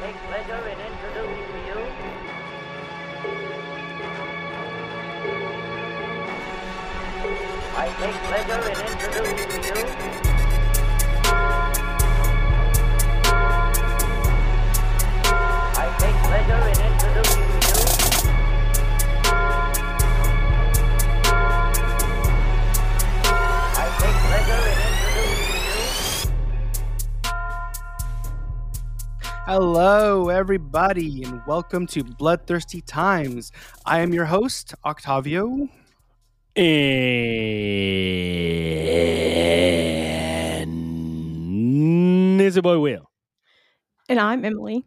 take pleasure in introducing to you. I take pleasure in introducing to you. Hello, everybody, and welcome to Bloodthirsty Times. I am your host, Octavio. And it's a boy Will. And I'm Emily.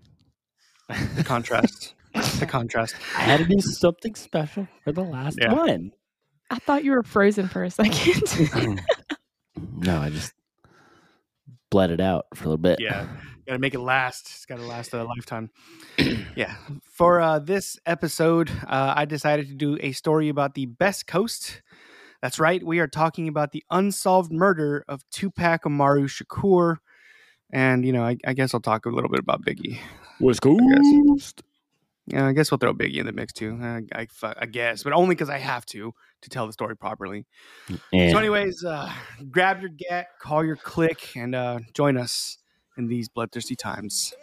The contrast. the contrast. I had to do something special for the last Yeah. one. I thought you were frozen for a second. no, I just bled it out for a little bit. Yeah, gotta make it last. It's gotta last a lifetime. yeah. For uh, this episode, uh, I decided to do a story about the Best Coast. That's right. We are talking about the unsolved murder of Tupac Amaru Shakur. And, you know, I, I guess I'll talk a little bit about Biggie. What's guess. Coast? Yeah, I guess we'll throw Biggie in the mix too. I, I, I guess, but only because I have to to tell the story properly. And So, anyways, uh, grab your get, call your click, and uh, join us in these bloodthirsty times.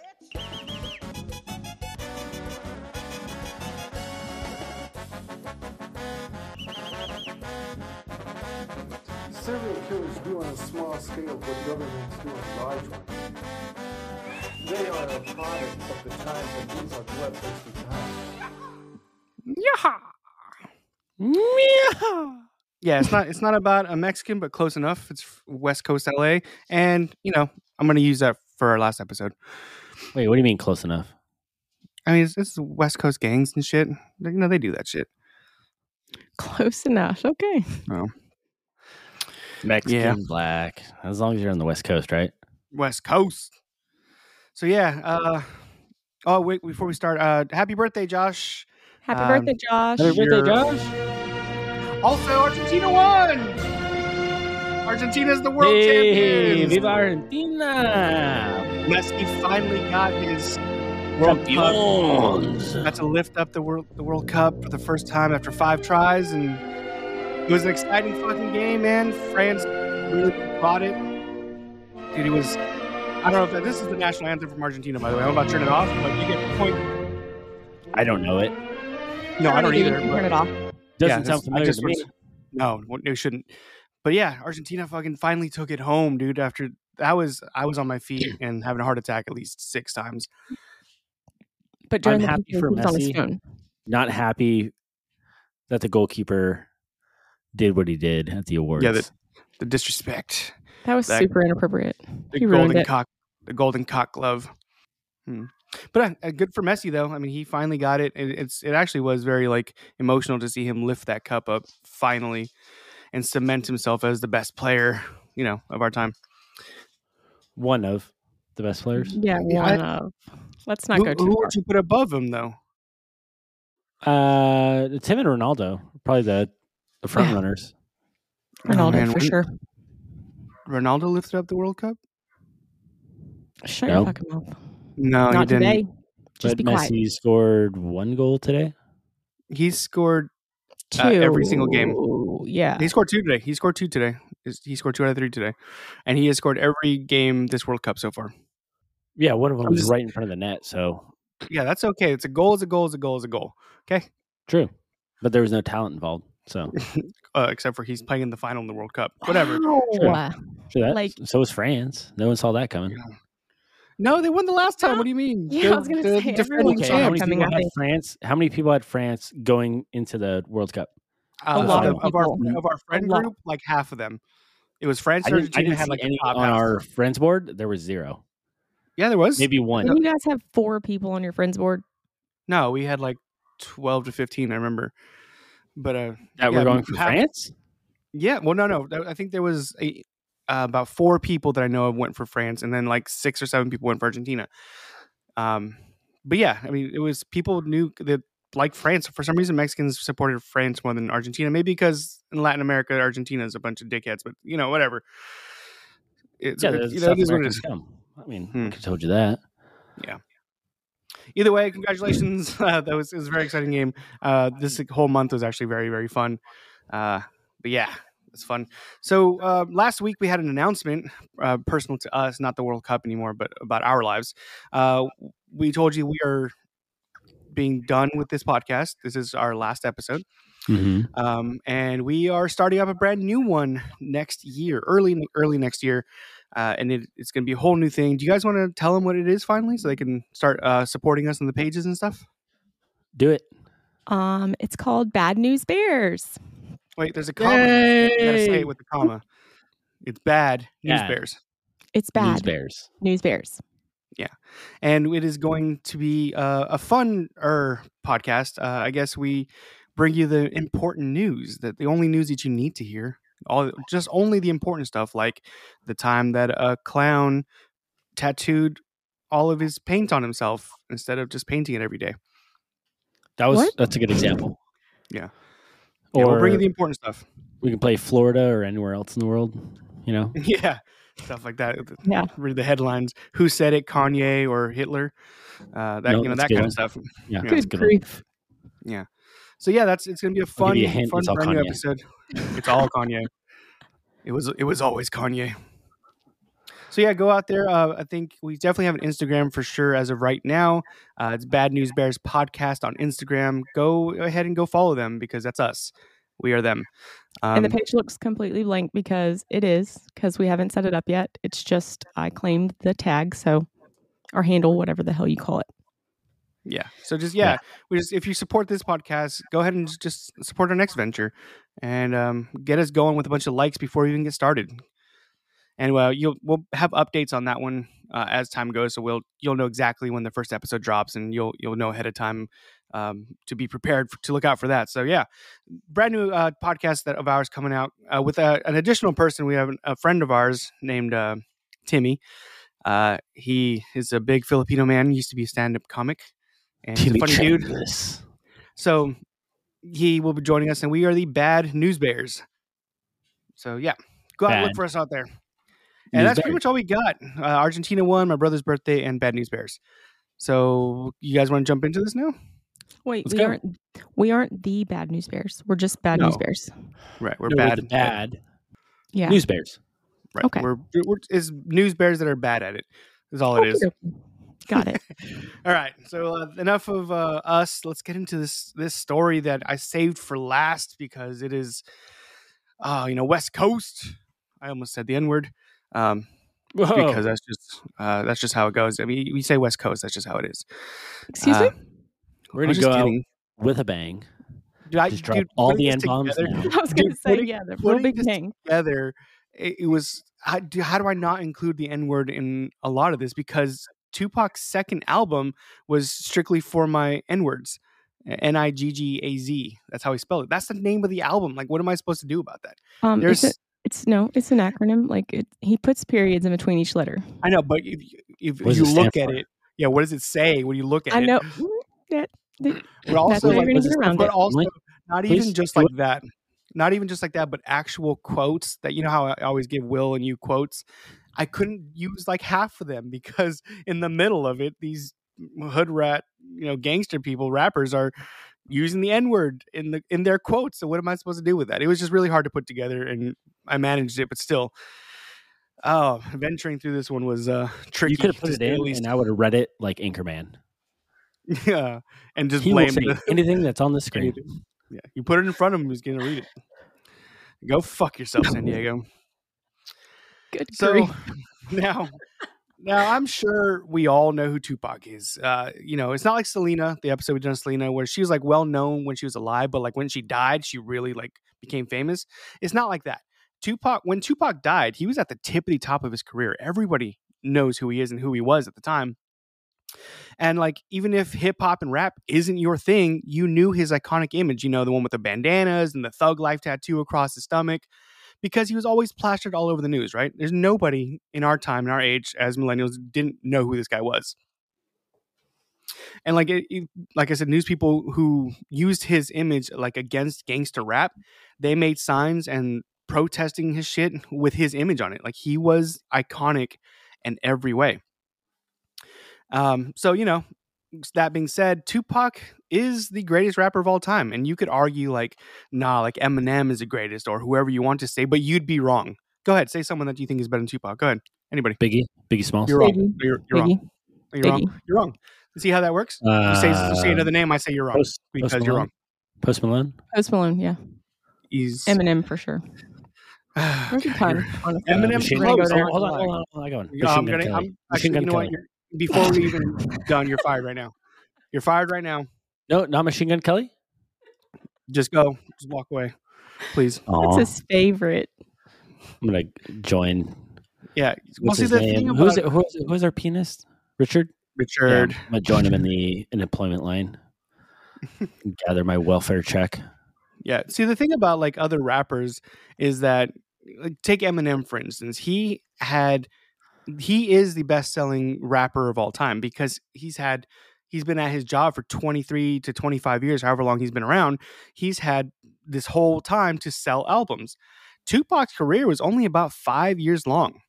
Serial killers do on a small scale what governments do on large ones. They are a product of the times, and these are bloodthirsty times. Yeah, it's not it's not about a Mexican, but close enough. It's West Coast LA, and you know I'm gonna use that for our last episode. Wait, what do you mean close enough? I mean, it's, it's West Coast gangs and shit. They- You know they do that shit. Close enough. Okay. Mexican, black. As long as you're on the West Coast, right? West Coast. So yeah. Uh, oh wait, before we start, uh, happy birthday, Josh. Happy Um, birthday, Josh. Happy birthday, Josh. Also, Argentina won. Argentina's the world Hey, champions. Viva Argentina! Messi finally got his World Cup. Campeones. Got to lift up the world the World Cup for the first time after five tries, and it was an exciting fucking game, man. France really brought it. Dude, it was. I don't know if this is the national anthem from Argentina, by the way. I'm about to turn it off, but you get the point. I don't know it. No, I don't You either. can but- Turn it off. Doesn't this- sound I familiar just to me. No, what- it shouldn't. But yeah, Argentina fucking finally took it home, dude. After that was, I was on my feet and having a heart attack at least six times. But during I'm the happy video, for he was on his Messi. Not happy that the goalkeeper did what he did at the awards. Yeah, the, the disrespect, That was That- super inappropriate. the He ruined golden it. cock, the golden cock glove. Hmm. But uh, uh, good for Messi though. I mean, he finally got it. it. It's it actually was very like emotional to see him lift that cup up finally and cement himself as the best player, you know, of our time. one of the best players. Yeah, Yeah, I- one of. Let's not who go too who far. would you put above him though? Uh, Tim and Ronaldo, probably the, the front Yeah. runners. Ronaldo man, for sure. Ronaldo lifted up the World Cup. Shut No. your fucking mouth. No, he not didn't. today. Just but be Messi quiet. scored one goal today. He scored uh, every single game. Two. Yeah. He scored two today. He scored two today. He scored two out of three today, and he has scored every game this World Cup so far. Yeah, one of them was right in front of the net. So Yeah, that's okay. It's a goal. Is a goal. Is a goal. Is a goal. Okay, true, but there was no talent involved. So uh, except for he's playing in the final in the World Cup. Whatever. Wow. Sure. Sure that, Like- so was France. No one saw that coming. No, they won the last time. What do you mean? Yeah, I They're was gonna say, Okay, how many people had. France? How many people had France going into the World Cup? A lot of, of of our of our friend group, like half of them. It was France I didn't, I Argentina didn't had like any on half. our friends board. There was zero, Yeah, there was. maybe one. Didn't you guys have four people on your friends board? No, we had like twelve to fifteen. I remember. But uh, that yeah, were going for half- France. Yeah, well, no, no. I think there was a, uh, about four people that I know of went for France, and then like six or seven people went for Argentina. Um, but yeah, I mean, it was people knew that like France for some reason. Mexicans supported France more than Argentina, maybe because in Latin America, Argentina is a bunch of dickheads. But you know, whatever. It's Yeah, it- you know, South it is what it American scum. I mean, Hmm. I told you that. Yeah. Either way, congratulations. Uh, that was it was a very exciting game. Uh, this whole month was actually very very fun. Uh, but yeah, it's fun. So uh, last week we had an announcement, uh, personal to us, not the World Cup anymore, but about our lives. Uh, we told you we are being done with this podcast. This is our last episode, Mhm. um, and we are starting up a brand new one next year, early early next year. Uh, and it, it's going to be a whole new thing. Do you guys want to tell them what it is finally, so they can start uh, supporting us on the pages and stuff? Do it. Um, it's called Bad News Bears. Wait, there's a comma. You gotta say it with the comma. It's bad news Bad. bears, It's bad News Bears. News Bears. And it is going to be uh, a fun er podcast. Uh, I guess we bring you the important news that the only news that you need to hear. All just only the important stuff, like the time that a clown tattooed all of his paint on himself instead of just painting it every day. That was What? that's a good example. Yeah. Or Yeah, we'll bring you the important stuff. we can play Florida or anywhere else in the world. You know, yeah, stuff like that. Yeah. read the headlines. Who said it? Kanye or Hitler? Uh, that No, you know that a kind of stuff. yeah, Yeah. Good good. one. grief. So yeah, that's it's gonna be a I'll fun, a fun it's all brand new episode. It's all Kanye. It was it was always Kanye. So yeah, go out there. Uh, I think we definitely have an Instagram for sure as of right now. Uh, it's Bad News Bears podcast on Instagram. Go ahead and go follow them because that's us. We are them. Um, and the page looks completely blank because it is, because we haven't set it up yet. It's just I claimed the tag, so or handle, whatever the hell you call it. Yeah. So just yeah, Yeah. we just if you support this podcast, go ahead and just- just support our next venture and um, get us going with a bunch of likes before we even get started. And well, you'll we'll have updates on that one uh, as time goes, so we'll you'll know exactly when the first episode drops, and you'll you'll know ahead of time um, to be prepared for, to look out for that. So yeah, brand new uh, podcast that of ours coming out uh, with a, an additional person. We have an- a friend of ours named uh, Timmy. Uh, he is a big Filipino man. Used to be a stand-up comic, and he's a funny dude. So he will be joining us, and we are the Bad News Bears. So yeah, go out and look for us out there. And News that's pretty much all we got. Uh, Argentina won, my brother's birthday, and Bad News Bears. So you guys want to jump into this now? Wait, Let's we go. aren't we aren't the bad news bears. We're just bad news bears. Right, we're No, bad. the bad Yeah. News Bears. Right, Okay. we're, we're is news bears that are bad at it. Is all it is. Okey-dokey. Got it. All right. So uh, enough of uh, us. Let's get into this this story that I saved for last because it is, uh, you know, West Coast. I almost said the N word. Um, Whoa. because that's just uh, that's just how it goes. I mean, we say West Coast. That's just how it is. Excuse Uh, me? We're I gonna go out kidding. with a bang. Dude, I, Just drop dude, all the this N bombs. I was gonna say, putting- yeah, the real putting big this thing. together, it, it was. How do, how do I not include the N word in a lot of this? Because Tupac's second album was strictly for my N words. N I G G A Z. That's how he spelled it. That's the name of the album. Like, what am I supposed to do about that? Um, There's, it's, a, it's no, it's an acronym. Like it, he puts periods in between each letter. I know, but if, if What does you look at it, yeah, what does it say when you look at it? I know. Mm, Yeah, th- But also, That's how you're like, gonna was get this- around but it. also Like, not please even just do like that. Not even just like that, but actual quotes that you know how I always give Will and you quotes. I couldn't use like half of them because in the middle of it, these hood rat, you know, gangster people, rappers are using the N word in the in their quotes. So what am I supposed to do with that? It was just really hard to put together, and I managed it, but still. Oh, venturing through this one was uh tricky. You could have put it in, least. and I would have read it like Anchorman. yeah, and just He blame the, anything that's on the screen. Yeah, you put it in front of him, he's gonna read it. Go fuck yourself, San Diego. good So grief. now, now I'm sure we all know who Tupac is. Uh, you know, it's not like Selena, the episode we done on Selena, where she was like well known when she was alive, but like when she died, she really like became famous. It's not like that. Tupac, when Tupac died, he was at the tippity top of his career. Everybody knows who he is and who he was at the time. And like, even if hip hop and rap isn't your thing, you knew his iconic image. You know, the one with the bandanas and the thug life tattoo across his stomach, because he was always plastered all over the news. Right? There's nobody in our time, in our age, as millennials, didn't know who this guy was. And like, it, like I said, news people who used his image like against gangster rap, they made signs and protesting his shit with his image on it. Like he was iconic in every way. Um, so you know, that being said, Tupac is the greatest rapper of all time, and you could argue like, nah, like Eminem is the greatest, or whoever you want to say, but you'd be wrong. Go ahead, say someone that you think is better than Tupac. Go ahead, anybody. Biggie, Biggie Smalls. You're wrong. Biggie. You're, you're Biggie. wrong. You're wrong. Biggie. You're wrong. See how that works? You say, you say Uh, another name, I say you're wrong Post- because Post you're wrong. Post Malone. Post Malone, yeah. He's Eminem for sure. There's a Okay, ton. you're- Eminem Machine We're Gun gonna go Kelly. Hold on, hold on, hold on. Hold on. Yeah, I'm Gun gonna. Kelly. I'm Machine actually. Gun You know what? Kelly. You're, before we even done, you're fired right now. You're fired right now. No, not Machine Gun Kelly. Just go. Just walk away, please. That's Aw, his favorite. I'm gonna join. Yeah. Well, What's see his the name? about Who's who's who's our pianist? Richard. Richard. Yeah, I'm gonna join him in the unemployment line. Gather my welfare check. Yeah. See, the thing about like other rappers is that, like, take Eminem for instance. He had, he is the best selling rapper of all time because he's had, he's been at his job for 23 to 25 years, however long he's been around. He's had this whole time to sell albums. Tupac's career was only about five years long.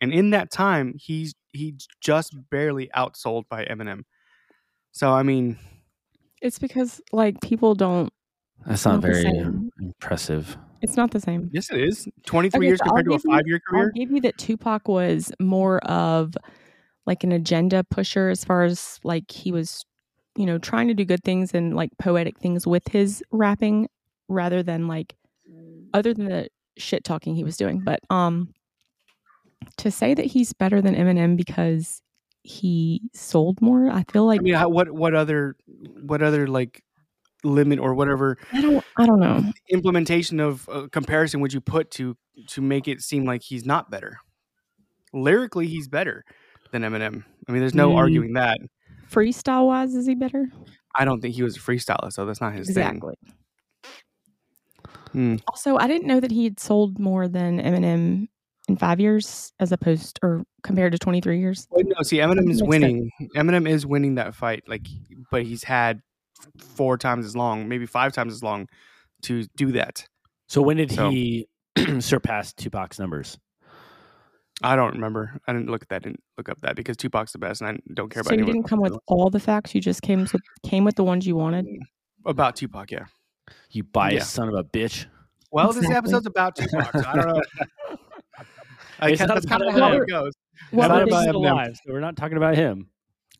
And in that time, he's he just barely outsold by Eminem. So I mean, It's because like people don't. That's not Not very impressive. It's not the same. yes, it is. Twenty three Okay, years so compared to I'll a five year career. I'll career. give you that Tupac was more of like an agenda pusher as far as like he was, you know, trying to do good things and like poetic things with his rapping rather than like other than the shit talking he was doing. But um to say that he's better than Eminem because he sold more, I feel like I mean, what what other what other like limit or whatever I don't I don't know. implementation of uh, comparison would you put to to make it seem like he's not better? Lyrically, he's better than Eminem. I mean, there's no Mm. arguing that. Freestyle wise, is he better? I don't think he was a freestyler, so that's not his thing. Exactly. Hmm. Also, I didn't know that he had sold more than Eminem in five years, as opposed or compared to twenty three years. Well, no, see, Eminem is Makes sense. winning. Eminem is winning that fight, like, but he's had four times as long, maybe five times as long, to do that. So when did So- he surpass Tupac's numbers? I don't remember. I didn't look at that. Didn't look up that because Tupac's the best, and I don't care about So you didn't come with all the facts. You just came with came with the ones you wanted. Mm, about Tupac. Yeah. You biased Yeah. son of a bitch. Well, this episode's about Tupac, so I don't know. I It's guess not that's kind of how it goes. What Shout were, out Not about Big- still Eminem. alive, so we're not talking about him.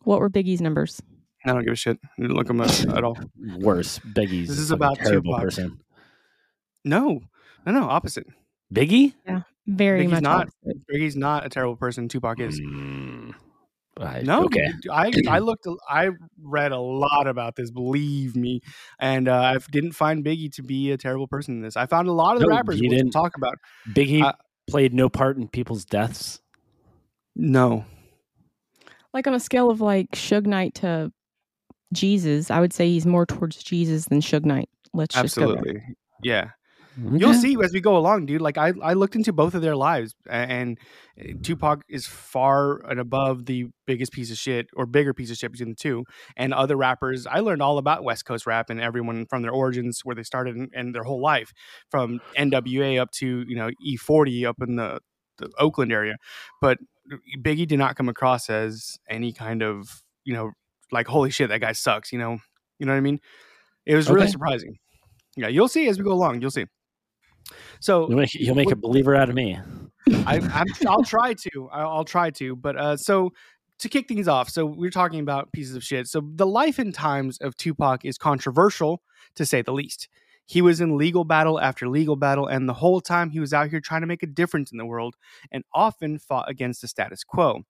what were Biggie's numbers? I don't give a shit. I didn't look him up at all. Worse, Biggie's. This is a about terrible Tupac. person. No, no, no. Opposite. Biggie? Yeah, very Biggie's much not. opposite. He's not a terrible person. Tupac is. Mm, I- No, Okay. I I looked. I read a lot about this. Believe me, and uh, I didn't find Biggie to be a terrible person in this. I found a lot of the No, rappers you we'll didn't. talk about. Biggie Uh, played no part in people's deaths. No, Like on a scale of like Suge Knight to Jesus, I would say he's more towards Jesus than Suge Knight. Let's just go there. absolutely. Yeah. You'll see as we go along, dude. Like I, I looked into both of their lives, and uh, Tupac is far and above the biggest piece of shit or bigger piece of shit between the two. And other rappers, I learned all about West Coast rap and everyone from their origins, where they started, and, and their whole life, from NWA up to you know E40 up in the, the Oakland area. But Biggie did not come across as any kind of you know like holy shit that guy sucks. You know, you know what I mean? It was really surprising. Yeah, you'll see as we go along. You'll see. So You'll make, you'll make a believer out of me. I, I'm, I'll try to. I'll, I'll try to. But uh, so to kick things off, so we're talking about pieces of shit. So the life and times of Tupac is controversial to say the least. He was in legal battle after legal battle, and the whole time he was out here trying to make a difference in the world, and often fought against the status quo.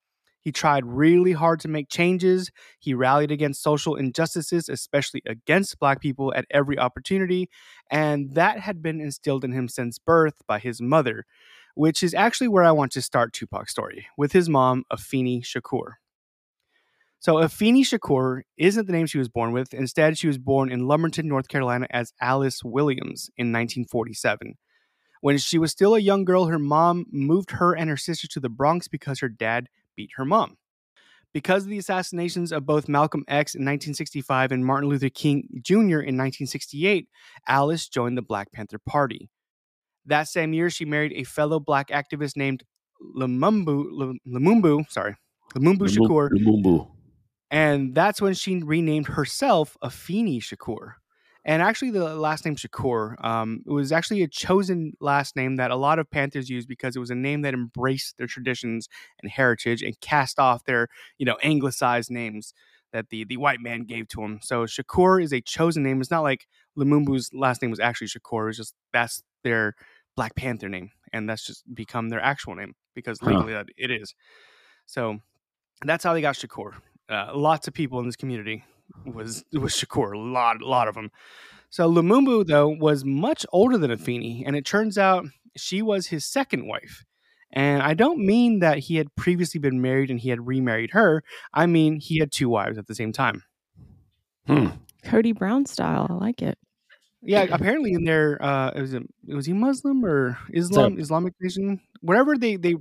He tried really hard to make changes. He rallied against social injustices, especially against Black people, at every opportunity. And that had been instilled in him since birth by his mother, which is actually where I want to start Tupac's story with his mom, Afeni Shakur. So, Afeni Shakur isn't the name she was born with. Instead, she was born in Lumberton, North Carolina, as Alice Williams in 1947. When she was still a young girl, her mom moved her and her sister to the Bronx because her dad beat her mom. Because of the assassinations of both Malcolm X in 1965 and Martin Luther King Jr. in 1968, Alice joined the Black Panther Party. That same year, she married a fellow black activist named Lumumbu, Lumumbu, sorry, Lumumbu Shakur, Lumumbu. And that's when she renamed herself Afeni Shakur. And actually, the last name Shakur um, it was actually a chosen last name that a lot of Panthers used because it was a name that embraced their traditions and heritage and cast off their, you know, anglicized names that the the white man gave to him. So Shakur is a chosen name. It's not like Lumumbu's last name was actually Shakur. It's just that's their Black Panther name, and that's just become their actual name because Huh. legally that it is. So that's how they got Shakur. Uh, lots of people in this community was was Shakur. A lot, a lot of them. So Lumumbu though was much older than Afeni, and it turns out she was his second wife. And I don't mean that he had previously been married and he had remarried her. I mean he had two wives at the same time. Hmm. Kody Brown style. I like it. Yeah, apparently in their uh was it was he Muslim or Islam Islamic nation? Whatever they they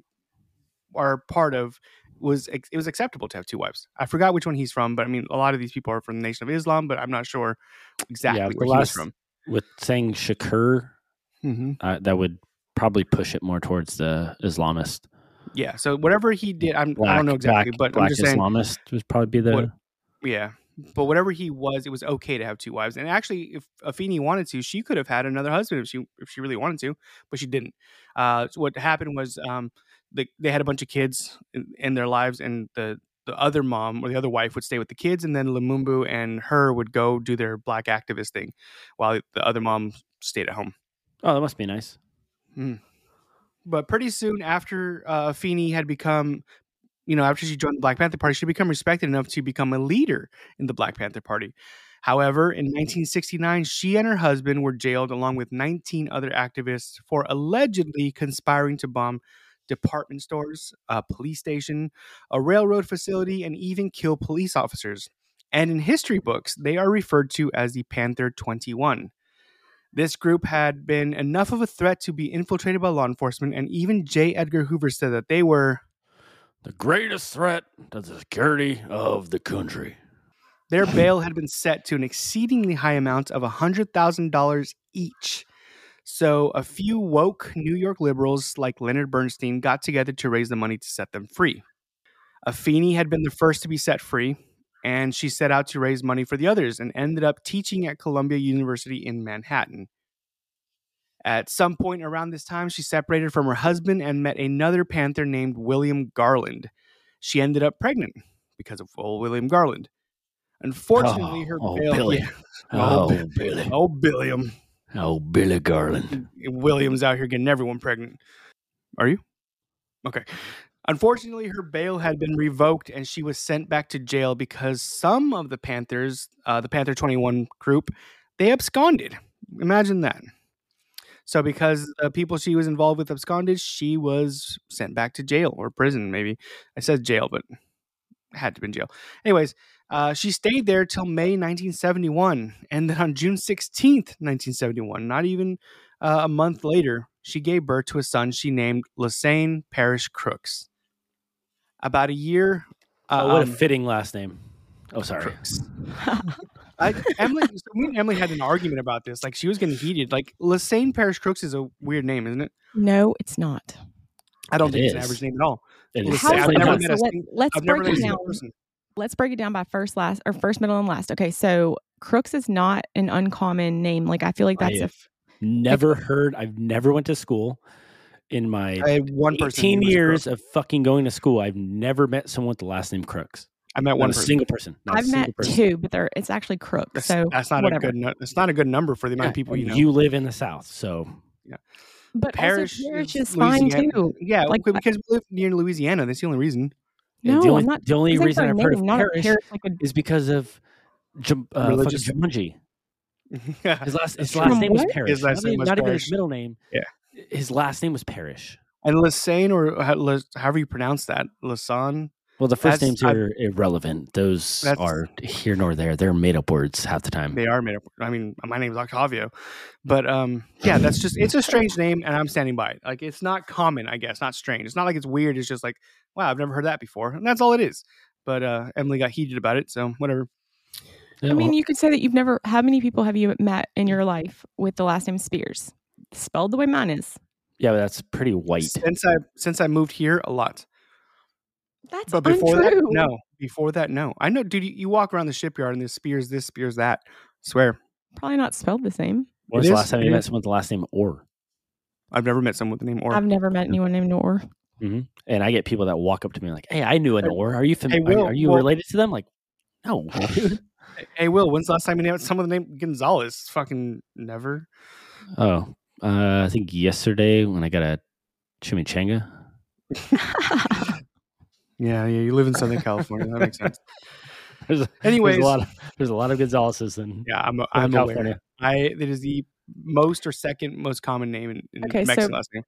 are part of was it was acceptable to have two wives. I forgot which one he's from, but I mean a lot of these people are from the Nation of Islam, but I'm not sure exactly the where he was last- from. With saying Shakur, hmm uh, that would probably push it more towards the Islamist. Yeah, so whatever he did, I'm, I don't know exactly, black, but black I'm just saying, Islamist would probably be the. What- yeah. But whatever he was, it was okay to have two wives. And actually, if Afeni wanted to, she could have had another husband if she if she really wanted to, but she didn't. Uh, so what happened was um, they they had a bunch of kids in, in their lives, and the the other mom or the other wife would stay with the kids, and then Lumumbu and her would go do their black activist thing, while the other mom stayed at home. Oh, that must be nice. But pretty soon after uh, Afeni had become, you know, after she joined the Black Panther Party, she became respected enough to become a leader in the Black Panther Party. However, in 1969, she and her husband were jailed along with 19 other activists for allegedly conspiring to bomb department stores, a police station, a railroad facility, and even kill police officers. And in history books, they are referred to as the Panther 21. This group had been enough of a threat to be infiltrated by law enforcement, and even J. Edgar Hoover said that they were The greatest threat to the security of the country. their bail had been set to an exceedingly high amount of $100,000 each. So a mm-hmm. few woke New York liberals like Leonard Bernstein got together to raise the money to set them free. Afeni had been the first to be set free, and she set out to raise money for the others and ended up teaching at Columbia University in Manhattan. At some point around this time, she separated from her husband and met another Panther named William Garland. She ended up pregnant because of old William Garland. Unfortunately, Oh, her oh, bail, Billy. yeah, Oh, Oh, Bi- Billy. oh Billiam, Oh, Billy Garland. William's out here getting everyone pregnant. Are you? Okay. Unfortunately, her bail had been revoked and she was sent back to jail because some of the Panthers, uh, the Panther 21 group, they absconded. Imagine that. So, because the people she was involved with absconded, she was sent back to jail or prison, maybe. I said jail, but had to be in jail. Anyways, uh, she stayed there till May 1971. And then on June 16th, 1971, not even uh, a month later, she gave birth to a son she named Lesane Parish Crooks. About a year. oh, what a um, fitting last name. Oh, sorry. Crooks. I, Emily, so me and Emily had an argument about this. Like she was getting heated. Like Lesane Parish Crooks is a weird name, isn't it? no, it's not. I don't It think it's an average name at all. It Well, is say, How I've never met So a let, sing- let's I've never break met a it down. Person. Let's break it down by first, last, or first, middle, and last. Okay, so Crooks is not an uncommon name. Like I feel like that's a have never heard. I've never went to school in my I had one person. 18 years of fucking going to school. I've never met someone with the last name Crooks. I met Not one a person. single person. Not a I've single met person. two, but they're it's actually Crooks. That's, so that's not whatever. a good. nu- It's not a good number for the amount Yeah, of people you know. you live in the South, so yeah. But Parish, also Parish is is fine too. Yeah, Like, because we live near Louisiana. That's the only reason. And No, the only, I'm not. the only I'm reason for a I've heard of name, not a Parish parish, like a, is because of Jum, uh, Religious- Jumanji. yeah. His last his last true. name was What? Parrish. His last not name even, was not even Parrish. his middle name. Yeah. His last name was Parrish. And Lesane, or however you pronounce that, Lesane. Well, the first That's- names I've- are irrelevant. Those are here nor there. They're made up words half the time. They are made up. I mean, my name is Octavio, but um, yeah, that's just it's a strange name, and I'm standing by it. Like it's not common, I guess, not strange. It's not like it's weird. It's just like, wow, I've never heard that before, and that's all it is. But uh, Emily got heated about it, so whatever. Yeah, I mean, you could say that you've never. How many people have you met in your life with the last name Spears, spelled the way mine is? yeah, but that's pretty white. Since I since I moved here, a lot. That's But before untrue. that, no. Before that, no. I know, dude. You, you walk around the shipyard and there's spears this, spears that. Swear, Probably not spelled the same. When was the last time you met someone with the last name Or? I've never met someone with the name Or. I've never met anyone named Nor. And I get people that walk up to me like, "Hey, I knew an Hey- Or. Are you fam- hey, are, Will, are you well- related to them?" Like, no, dude. hey, Will, when's the last time you met someone with the name Gonzalez? Fucking never. oh, uh, I think yesterday when I got a chimichanga. Yeah, yeah. You live in Southern California. That makes sense. There's a, Anyways, there's a lot of there's a lot of Gonzaleses in yeah, I'm I'm aware. California. I it is the most or second most common name in, in Okay, so- Mexican last name.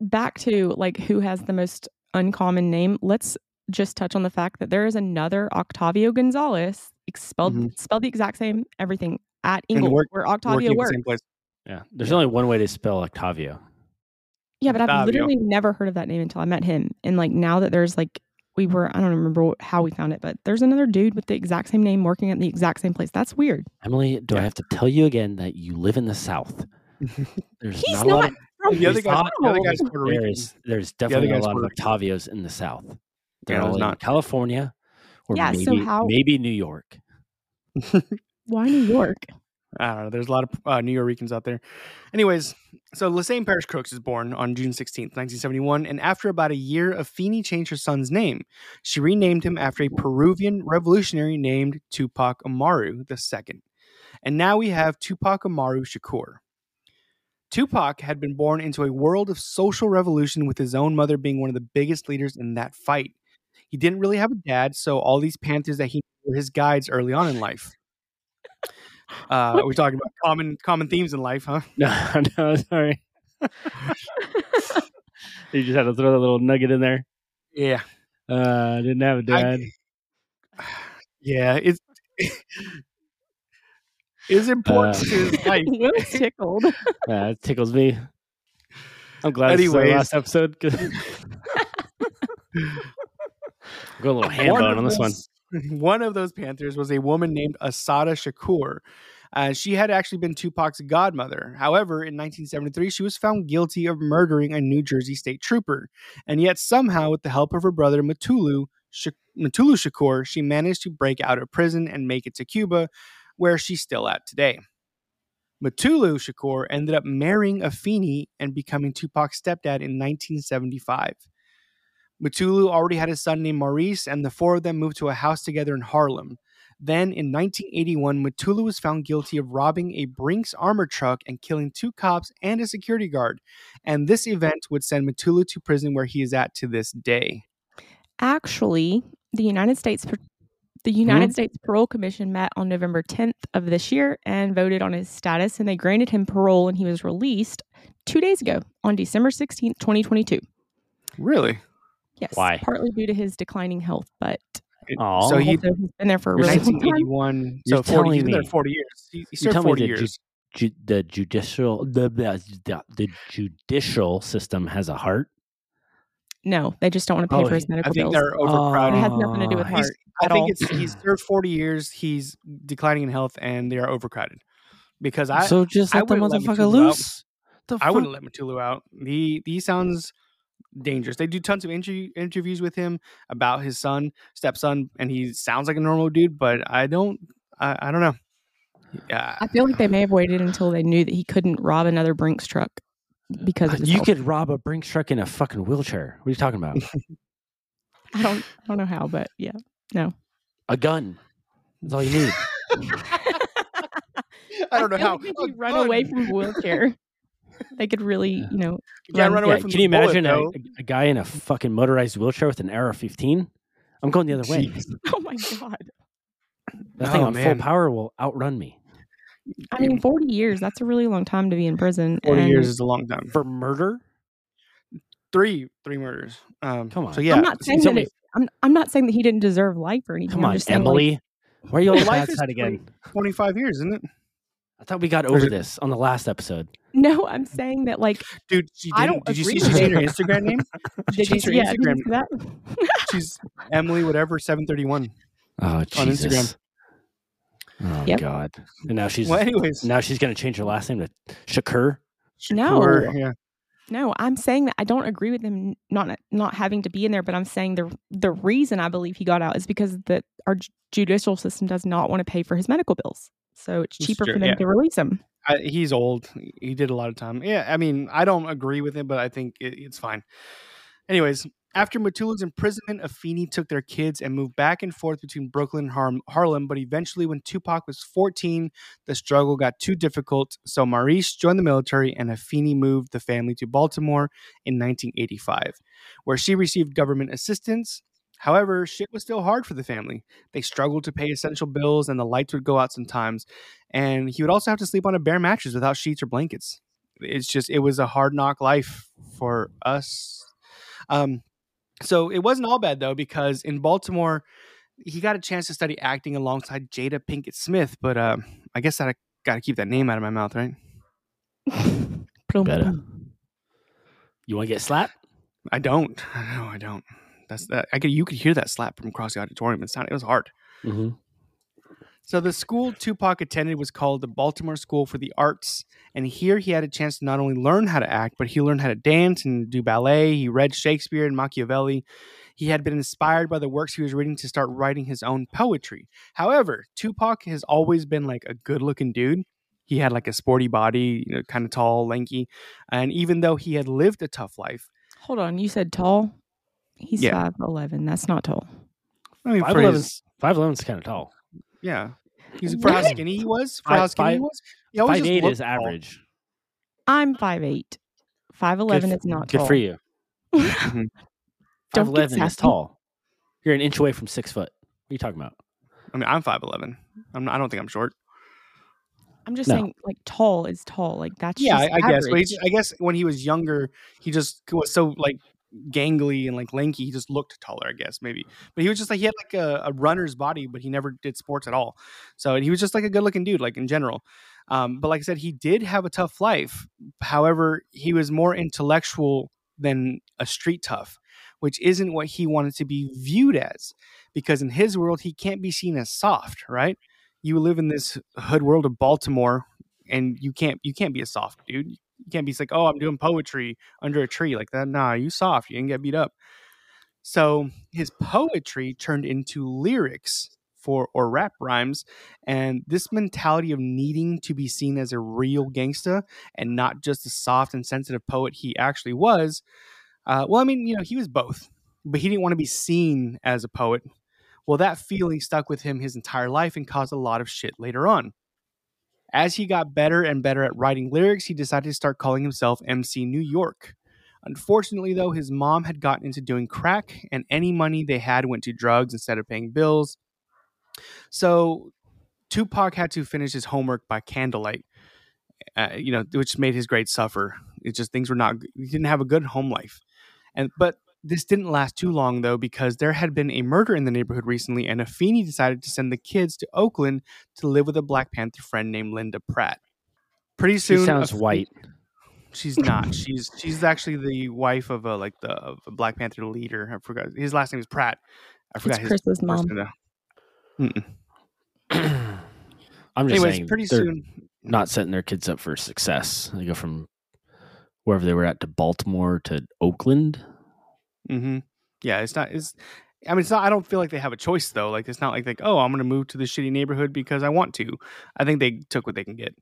Back to like who has the most uncommon name. Let's just touch on the fact that there is another Octavio Gonzalez, ex- spelled Mhm. spelled the exact same everything at And Inglewood, work- where Octavio at the works. same place. Yeah, there's only one way to spell Octavio. Yeah, but I've Octavio. literally never heard of that name until I met him. And like now that there's like we were I don't remember what- how we found it, but there's another dude with the exact same name working at the exact same place. That's weird. Emily, do I have to tell you again that you live in the South? There's He's not, not of, from the other guy, not- the other guy's Puerto Rican. there's there's definitely a lot of Puerto Rican. Octavios in the South. They're Yeah, all there's in not. California or Yeah, so how- maybe New York. Why New York? I don't know. There's a lot of uh, New Yorkers out there. Anyways, so Lesane Parish Crooks is born on June 16th, 1971, and after about a year, Afeni changed her son's name. She renamed him after a Peruvian revolutionary named Tupac Amaru II. And now we have Tupac Amaru Shakur. Tupac had been born into a world of social revolution with his own mother being one of the biggest leaders in that fight. He didn't really have a dad, so all these Panthers that he knew were his guides early on in life. Uh, we're talking about common common themes in life, huh? No, no, sorry. you just had to throw that little nugget in there. Yeah, Uh, I didn't have a dad. yeah. It's it's important Uh, to his life. Will's tickled. Uh, it tickles me. I'm glad this is our last episode. Go a little hand One bone on this one. One of those Panthers was a woman named Assata Shakur. Uh, she had actually been Tupac's godmother. However, in 1973, she was found guilty of murdering a New Jersey state trooper. And yet, somehow, with the help of her brother Mutulu, Sh- Mutulu Shakur, she managed to break out of prison and make it to Cuba, where she's still at today. Mutulu Shakur ended up marrying Afeni and becoming Tupac's stepdad in 1975. Mutulu already had a son named Maurice, and the four of them moved to a house together in Harlem. Then, in 1981, Mutulu was found guilty of robbing a Brinks armor truck and killing two cops and a security guard. And this event would send Mutulu to prison where he is at to this day. Actually, the United States the hmm? United States Parole Commission met on November 10th of this year and voted on his status, and they granted him parole, and he was released two days ago on December 16th, 2022. Really? Yes, Why? partly due to his declining health, but Aw. So he, he's been there for a You're really long time. 1981. So 40, he's been there 40 years. He, he You served tell me 40 the, ju- years. ju- the judicial the, the the judicial system has a heart. No, they just don't want to pay Oh, for his I medical think bills. they're overcrowded. It has nothing to do with heart I think all. it's he's served 40 years. He's declining in health, and they are overcrowded. Because I, so just I let the wouldn't let motherfucker loose. The I wouldn't let Mutulu out. He he sounds dangerous. They do tons of interview, interviews with him about his son, stepson, and he sounds like a normal dude. But I don't. I, I don't know. Yeah, I feel like they may have waited until they knew that he couldn't rob another Brinks truck because of his You health. could rob a Brinks truck in a fucking wheelchair. What are you talking about? I don't I don't know how, but yeah. No. A gun. That's all you need. I don't know feel how. like you run away from a wheelchair, they could really, Yeah. you know, You can't run away Yeah, from can the you bullet, imagine a, though. a guy in a fucking motorized wheelchair with an AR-15? I'm going the other way. Oh my god. That thing Oh, on man. full power will outrun me I mean, forty years, that's a really long time to be in prison. 40 and years is a long time. for murder. Three three murders. Um, Come on. So yeah, I'm not saying that it, I'm I'm not saying that he didn't deserve life or anything. Come on, just saying, like, Emily. Why are you on the Life side again? 25 years, isn't it? I thought we got over it- this on the last episode. no, I'm saying that like Dude, she I didn't, don't did you see she changed her. Instagram name? She did you changed her see, yeah, Instagram. see that? She's Emily whatever 731. Oh On Instagram. Oh Yep. God! And now she's Well, anyways, now she's gonna change her last name to Shakur. No. Yeah. No, I'm saying that I don't agree with him not not having to be in there, but I'm saying the the reason I believe he got out is because the our judicial system does not want to pay for his medical bills, so it's It's cheaper true, for them yeah. to release him. I, he's old. He did a lot of time. Yeah, I mean, I don't agree with him, but I think it, it's fine. Anyways, after Mutulu's imprisonment, Afeni took their kids and moved back and forth between Brooklyn and Har- Harlem. But eventually, when Tupac was 14, the struggle got too difficult. So Maurice joined the military, and Afeni moved the family to Baltimore in 1985, where she received government assistance. However, shit was still hard for the family. They struggled to pay essential bills, and the lights would go out sometimes and he would also have to sleep on a bare mattress without sheets or blankets. It's just it was a hard knock life for us. Um, so it wasn't all bad though because in Baltimore he got a chance to study acting alongside Jada Pinkett Smith, but uh, I guess I got to keep that name out of my mouth, right? Better. You want to get slapped? I don't. No, I don't. That's that. I could. You could hear that slap from across the auditorium. It sounded. It was hard. Mm-hmm. So the school Tupac attended was called the Baltimore School for the Arts, and here he had a chance to not only learn how to act, but he learned how to dance and do ballet. He read Shakespeare and Machiavelli. He had been inspired by the works he was reading to start writing his own poetry. However, Tupac has always been like a good-looking dude. He had like a sporty body, you know, kind of tall, lanky, and even though he had lived a tough life, Hold on, you said tall. He's Yeah. five eleven. That's not tall. I mean, Five for eleven. his, Five eleven is kind of tall. yeah, he's for how skinny he was. For Five- how skinny he was, he Five eight is tall. average. I'm five eight. Five eleven Good is not Good tall. for you. Mm-hmm. Don't Five is tall. You're an inch away from six foot. What are you talking about? I mean, I'm five eleven. I'm. Not, I don't think I'm short. I'm just No. saying, like tall is tall. Like that's Yeah, I, just I guess. But he's, I guess when he was younger, he just was so like gangly and like lanky. He just looked taller. I guess maybe, but he was just like he had like a, a runner's body, but he never did sports at all. So he was just like a good looking dude, like in general. Um, but like I said, he did have a tough life. However, he was more intellectual than a street tough, which isn't what he wanted to be viewed as. Because in his world, he can't be seen as soft, right? You live in this hood world of Baltimore, and you can't you can't be a soft dude. You can't be like, oh, I'm doing poetry under a tree like that. Nah, you soft. You didn't get beat up. So his poetry turned into lyrics for or rap rhymes, and this mentality of needing to be seen as a real gangsta and not just a soft and sensitive poet he actually was. Uh, well, I mean, you know, he was both, but he didn't want to be seen as a poet. Well, that feeling stuck with him his entire life and caused a lot of shit later on. As he got better and better at writing lyrics, he decided to start calling himself MC New York. Unfortunately, though, his mom had gotten into doing crack, and any money they had went to drugs instead of paying bills. So Tupac had to finish his homework by candlelight, uh, you know, which made his grades suffer. It just things were not. He didn't have a good home life, and but this didn't last too long though because there had been a murder in the neighborhood recently, and Afeni decided to send the kids to Oakland to live with a Black Panther friend named Linda Pratt. Pretty soon, She sounds Afe- white. She's not. She's she's actually the wife of a like the of a Black Panther leader. I forgot his last name is Pratt. I forgot his Chris's mom. I'm just Anyways, saying, pretty soon. not setting their kids up for success. They go from wherever they were at to Baltimore to Oakland. Hmm Yeah, it's not. It's. I mean, it's not. I don't feel like they have a choice though. Like it's not like like oh, I'm going to move to the shitty neighborhood because I want to. I think they took what they can get.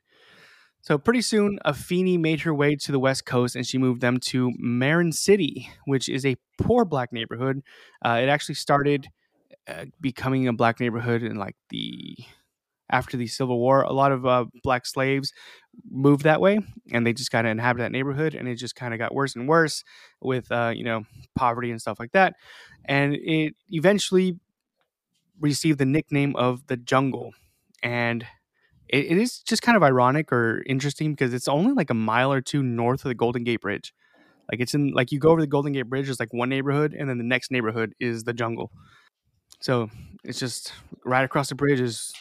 So pretty soon, Afeni made her way to the West Coast, and she moved them to Marin City, which is a poor black neighborhood. Uh, it actually started uh, becoming a black neighborhood in like the after the Civil War. A lot of uh, black slaves moved that way, and they just kind of inhabited that neighborhood, and it just kind of got worse and worse with uh, you know poverty and stuff like that, and it eventually received the nickname of the Jungle, and it, it is just kind of ironic or interesting because it's only like a mile or two north of the Golden Gate Bridge. Like it's in like you go over the Golden Gate Bridge, it's like one neighborhood, and then the next neighborhood is the jungle. So it's just right across the bridge is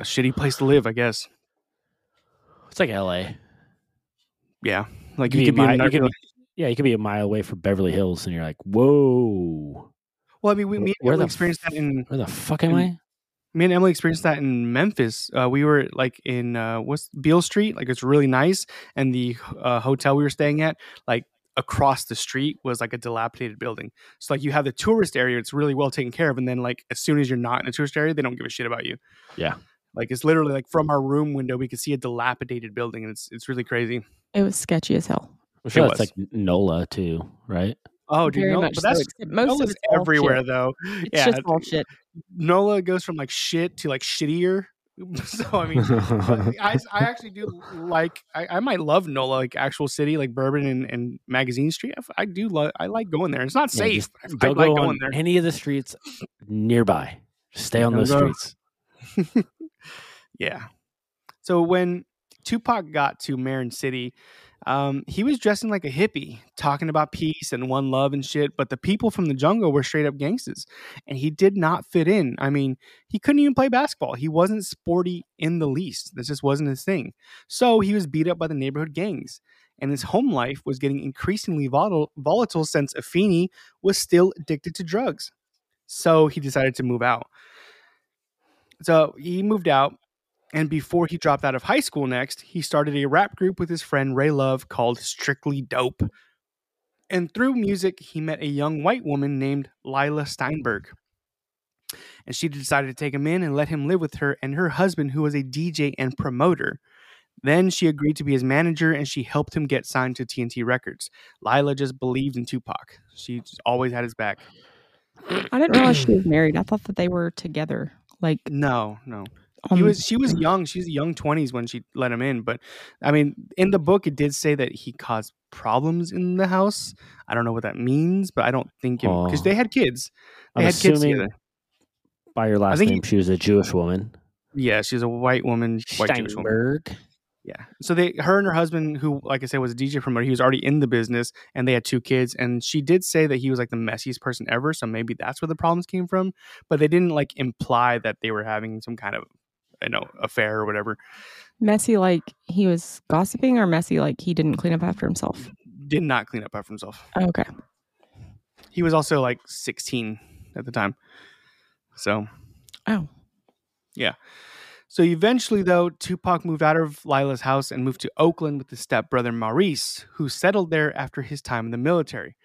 a shitty place to live, I guess. It's like L.A. Yeah, like You you could be. in you could Nar- Yeah, you could be a mile away from Beverly Hills, and you're like, "Whoa, well, I mean, we, me where Emily the experienced that in where the fuck am in- I?" Me and Emily experienced that in Memphis. Uh, we were like in uh, what's Beale Street, like it's really nice, and the uh, hotel we were staying at, like across the street, was like a dilapidated building. So like you have the tourist area, it's really well taken care of, and then like as soon as you're not in a tourist area, they don't give a shit about you. Yeah. Like it's literally like from our room window, we could see a dilapidated building, and it's it's really crazy. It was sketchy as hell. I'm sure It that's was. like NOLA too, right? Oh, dude, Very no, much but that's except most of Nola's it's all everywhere shit. though. It's yeah, just all shit. Nola goes from like shit to like shittier. so I mean, I, I actually do like I, I might love Nola like actual city like Bourbon and, and Magazine Street. I, I do love I like going there. It's not safe. just but I, I Don't like go going on there. any of the streets nearby. Just stay on Don't those go. streets. Yeah. So when Tupac got to Marin City, um, he was dressing like a hippie, talking about peace and one love and shit. But the people from the jungle were straight up gangsters, and he did not fit in. I mean, he couldn't even play basketball. He wasn't sporty in the least. This just wasn't his thing. So he was beat up by the neighborhood gangs, and his home life was getting increasingly volatile, volatile since Afeni was still addicted to drugs. So he decided to move out. So he moved out and before he dropped out of high school next, he started a rap group with his friend Ray Luv called Strictly Dope. And through music, he met a young white woman named Lila Steinberg. And she decided to take him in and let him live with her and her husband, who was a DJ and promoter. Then she agreed to be his manager and she helped him get signed to TNT Records. Lila just believed in Tupac. She just always had his back. I didn't realize she was married. I thought that they were together. Like No, no. On, he um, was she was young she was young 20s when she let him in but i mean in the book it did say that he caused problems in the house i don't know what that means but i don't think because Oh. they had kids they I'm had kids assuming together by your last name, he- she was a Jewish woman. yeah she's a white woman white Jewish woman Steinberg. yeah so they her and her husband who like i said was a dj promoter he was already in the business and they had two kids and she did say that he was like the messiest person ever so maybe that's where the problems came from but they didn't like imply that they were having some kind of you know affair or whatever messy. Like he was gossiping, or messy like he didn't clean up after himself. did not clean up after himself Okay. He was also like 16 at the time. So, Oh. yeah. So eventually, though, Tupac moved out of Lila's house and moved to Oakland with his stepbrother Maurice, who settled there after his time in the military.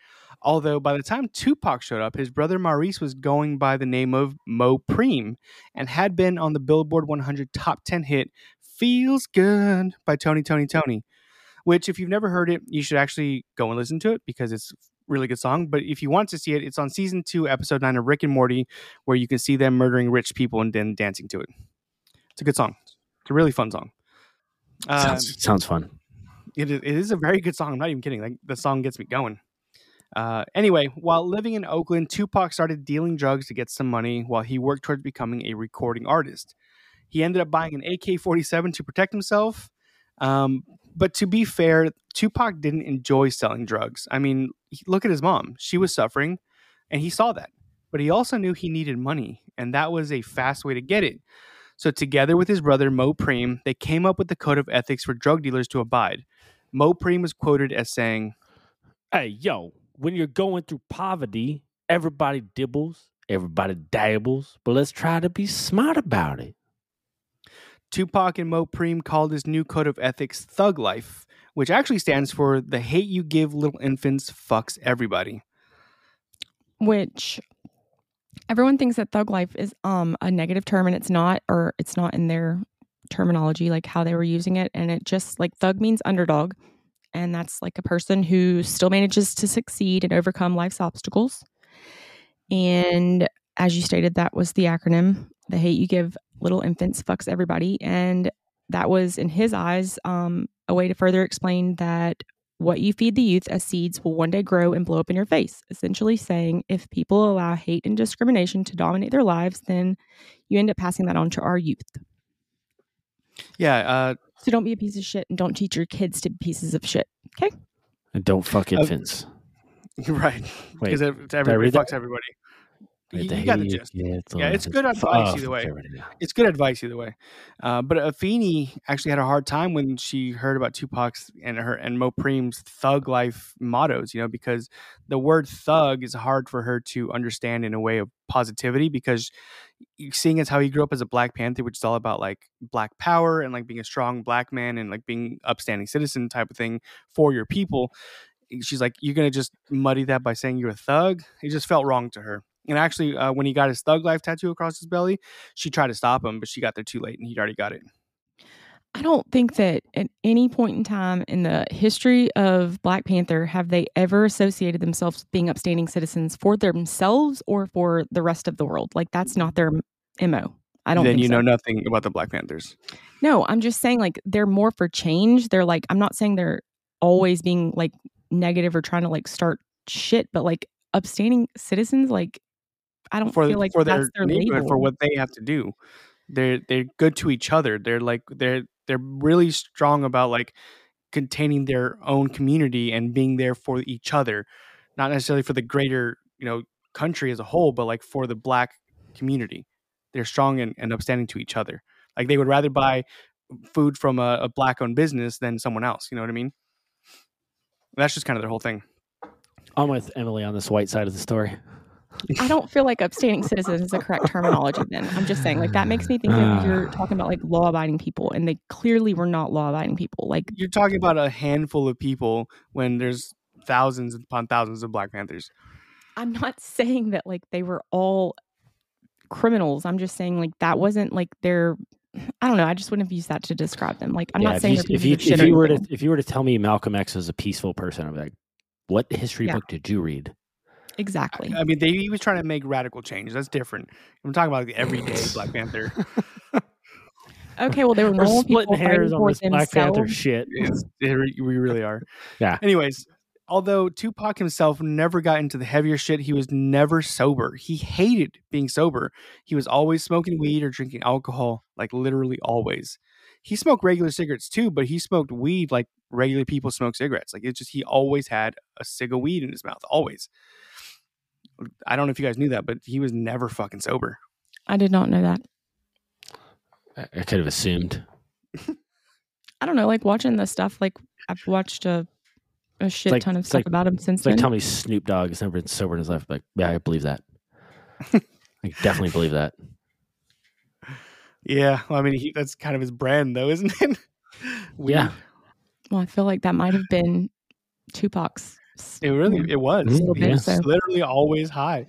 Although by the time Tupac showed up, his brother Maurice was going by the name of Mopreme and had been on the Billboard 100 top 10 hit Feels Good by Tony! Toni! Toné!, which, if you've never heard it, you should actually go and listen to it because it's a really good song. But if you want to see it, it's on season two, episode nine of Rick and Morty, where you can see them murdering rich people and then dancing to it. It's a good song. It's a really fun song. Uh, sounds, sounds fun. it is, it is a very good song. I'm not even kidding. Like the song gets me going. Uh, anyway, while living in Oakland, Tupac started dealing drugs to get some money while he worked towards becoming a recording artist. He ended up buying an AK 47 to protect himself. Um, but to be fair, Tupac didn't enjoy selling drugs. I mean, look at his mom. She was suffering, and he saw that. But he also knew he needed money, and that was a fast way to get it. So, together with his brother Mopreme, they came up with the code of ethics for drug dealers to abide. Mopreme was quoted as saying, Hey, yo, when you're going through poverty, everybody dibbles, everybody dabbles, but let's try to be smart about it. Tupac and Mopreme called his new code of ethics Thug Life, which actually stands for the hate you give little infants fucks everybody. which everyone thinks that thug life is um a negative term and it's not or it's not in their terminology like how they were using it and it just like thug means underdog and that's like a person who still manages to succeed and overcome life's obstacles and as you stated that was the acronym the hate you give little infants fucks everybody and that was in his eyes um, a way to further explain that what you feed the youth as seeds will one day grow and blow up in your face. Essentially saying if people allow hate and discrimination to dominate their lives, then you end up passing that on to our youth. Yeah, uh, So don't be a piece of shit and don't teach your kids to be pieces of shit. Okay. And don't fuck Uh, infants. right. Wait, Because it, I everybody read that? fucks everybody. You, you got the gist. Yeah, it's good advice either way. It's good advice either way. Uh, but Afeni actually had a hard time when she heard about Tupac's and her and Mopreme's thug life mottos. You know, because the word thug is hard for her to understand in a way of positivity because seeing as how he grew up as a Black Panther, which is all about like black power and like being a strong black man and like being upstanding citizen type of thing for your people. She's like, you're gonna just muddy that by saying you're a thug. It just felt wrong to her. And actually, uh, when he got his thug life tattoo across his belly, she tried to stop him, but she got there too late, and he'd already got it. I don't think that at any point in time in the history of Black Panther have they ever associated themselves with being upstanding citizens for themselves or for the rest of the world. Like that's not their mo. I don't. then think you so. know nothing about the Black Panthers. No, I'm just saying like they're more for change. They're like I'm not saying they're always being like negative or trying to like start shit, but like upstanding citizens, like I don't for feel like for that's their their neighborhood for what they have to do. They're they're good to each other. They're like they're they're really strong about like containing their own community and being there for each other, not necessarily for the greater you know country as a whole, but like for the black community. They're strong and, and upstanding to each other. Like they would rather buy food from a, a black owned business than someone else. You know what I mean? That's just kind of their whole thing. I'm with Emily on this white side of the story. I don't feel like upstanding citizens is the correct terminology then. I'm just saying like that makes me think that you're ah. talking about like law abiding people and they clearly were not law abiding people. Like You're talking about a handful of people when there's thousands upon thousands of Black Panthers. I'm not saying that like they were all criminals. I'm just saying like that wasn't like their I don't know. I just wouldn't have used that to describe them. Like I'm Yeah, not if saying you, if you, if you were to if you were to tell me Malcolm X was a peaceful person, I'd be like, what history Yeah. book did you read? Exactly. I mean, they, he was trying to make radical change. That's different. I'm talking about the everyday Black Panther. Okay, well there were We're normal splitting people hairs on for this Black Panther shit. It we really are. Yeah. Anyways, although Tupac himself never got into the heavier shit, he was never sober. He hated being sober. He was always smoking weed or drinking alcohol, like literally always. He smoked regular cigarettes too, but he smoked weed like regular people smoke cigarettes. Like it's just he always had a cig of weed in his mouth, always. I don't know if you guys knew that, but he was never fucking sober. I did not know that. I, I could have assumed. I don't know, like watching the stuff, like I've watched a a shit like- ton of stuff like- about him since It's like then. tell me Snoop Dogg has never been sober in his life. Like, yeah, I believe that. I definitely believe that. Yeah, well, I mean, he, that's kind of his brand, though, isn't it? Yeah. well, I feel like that might have been Tupac's. S- It really it was. Little bit, He's so. literally always high.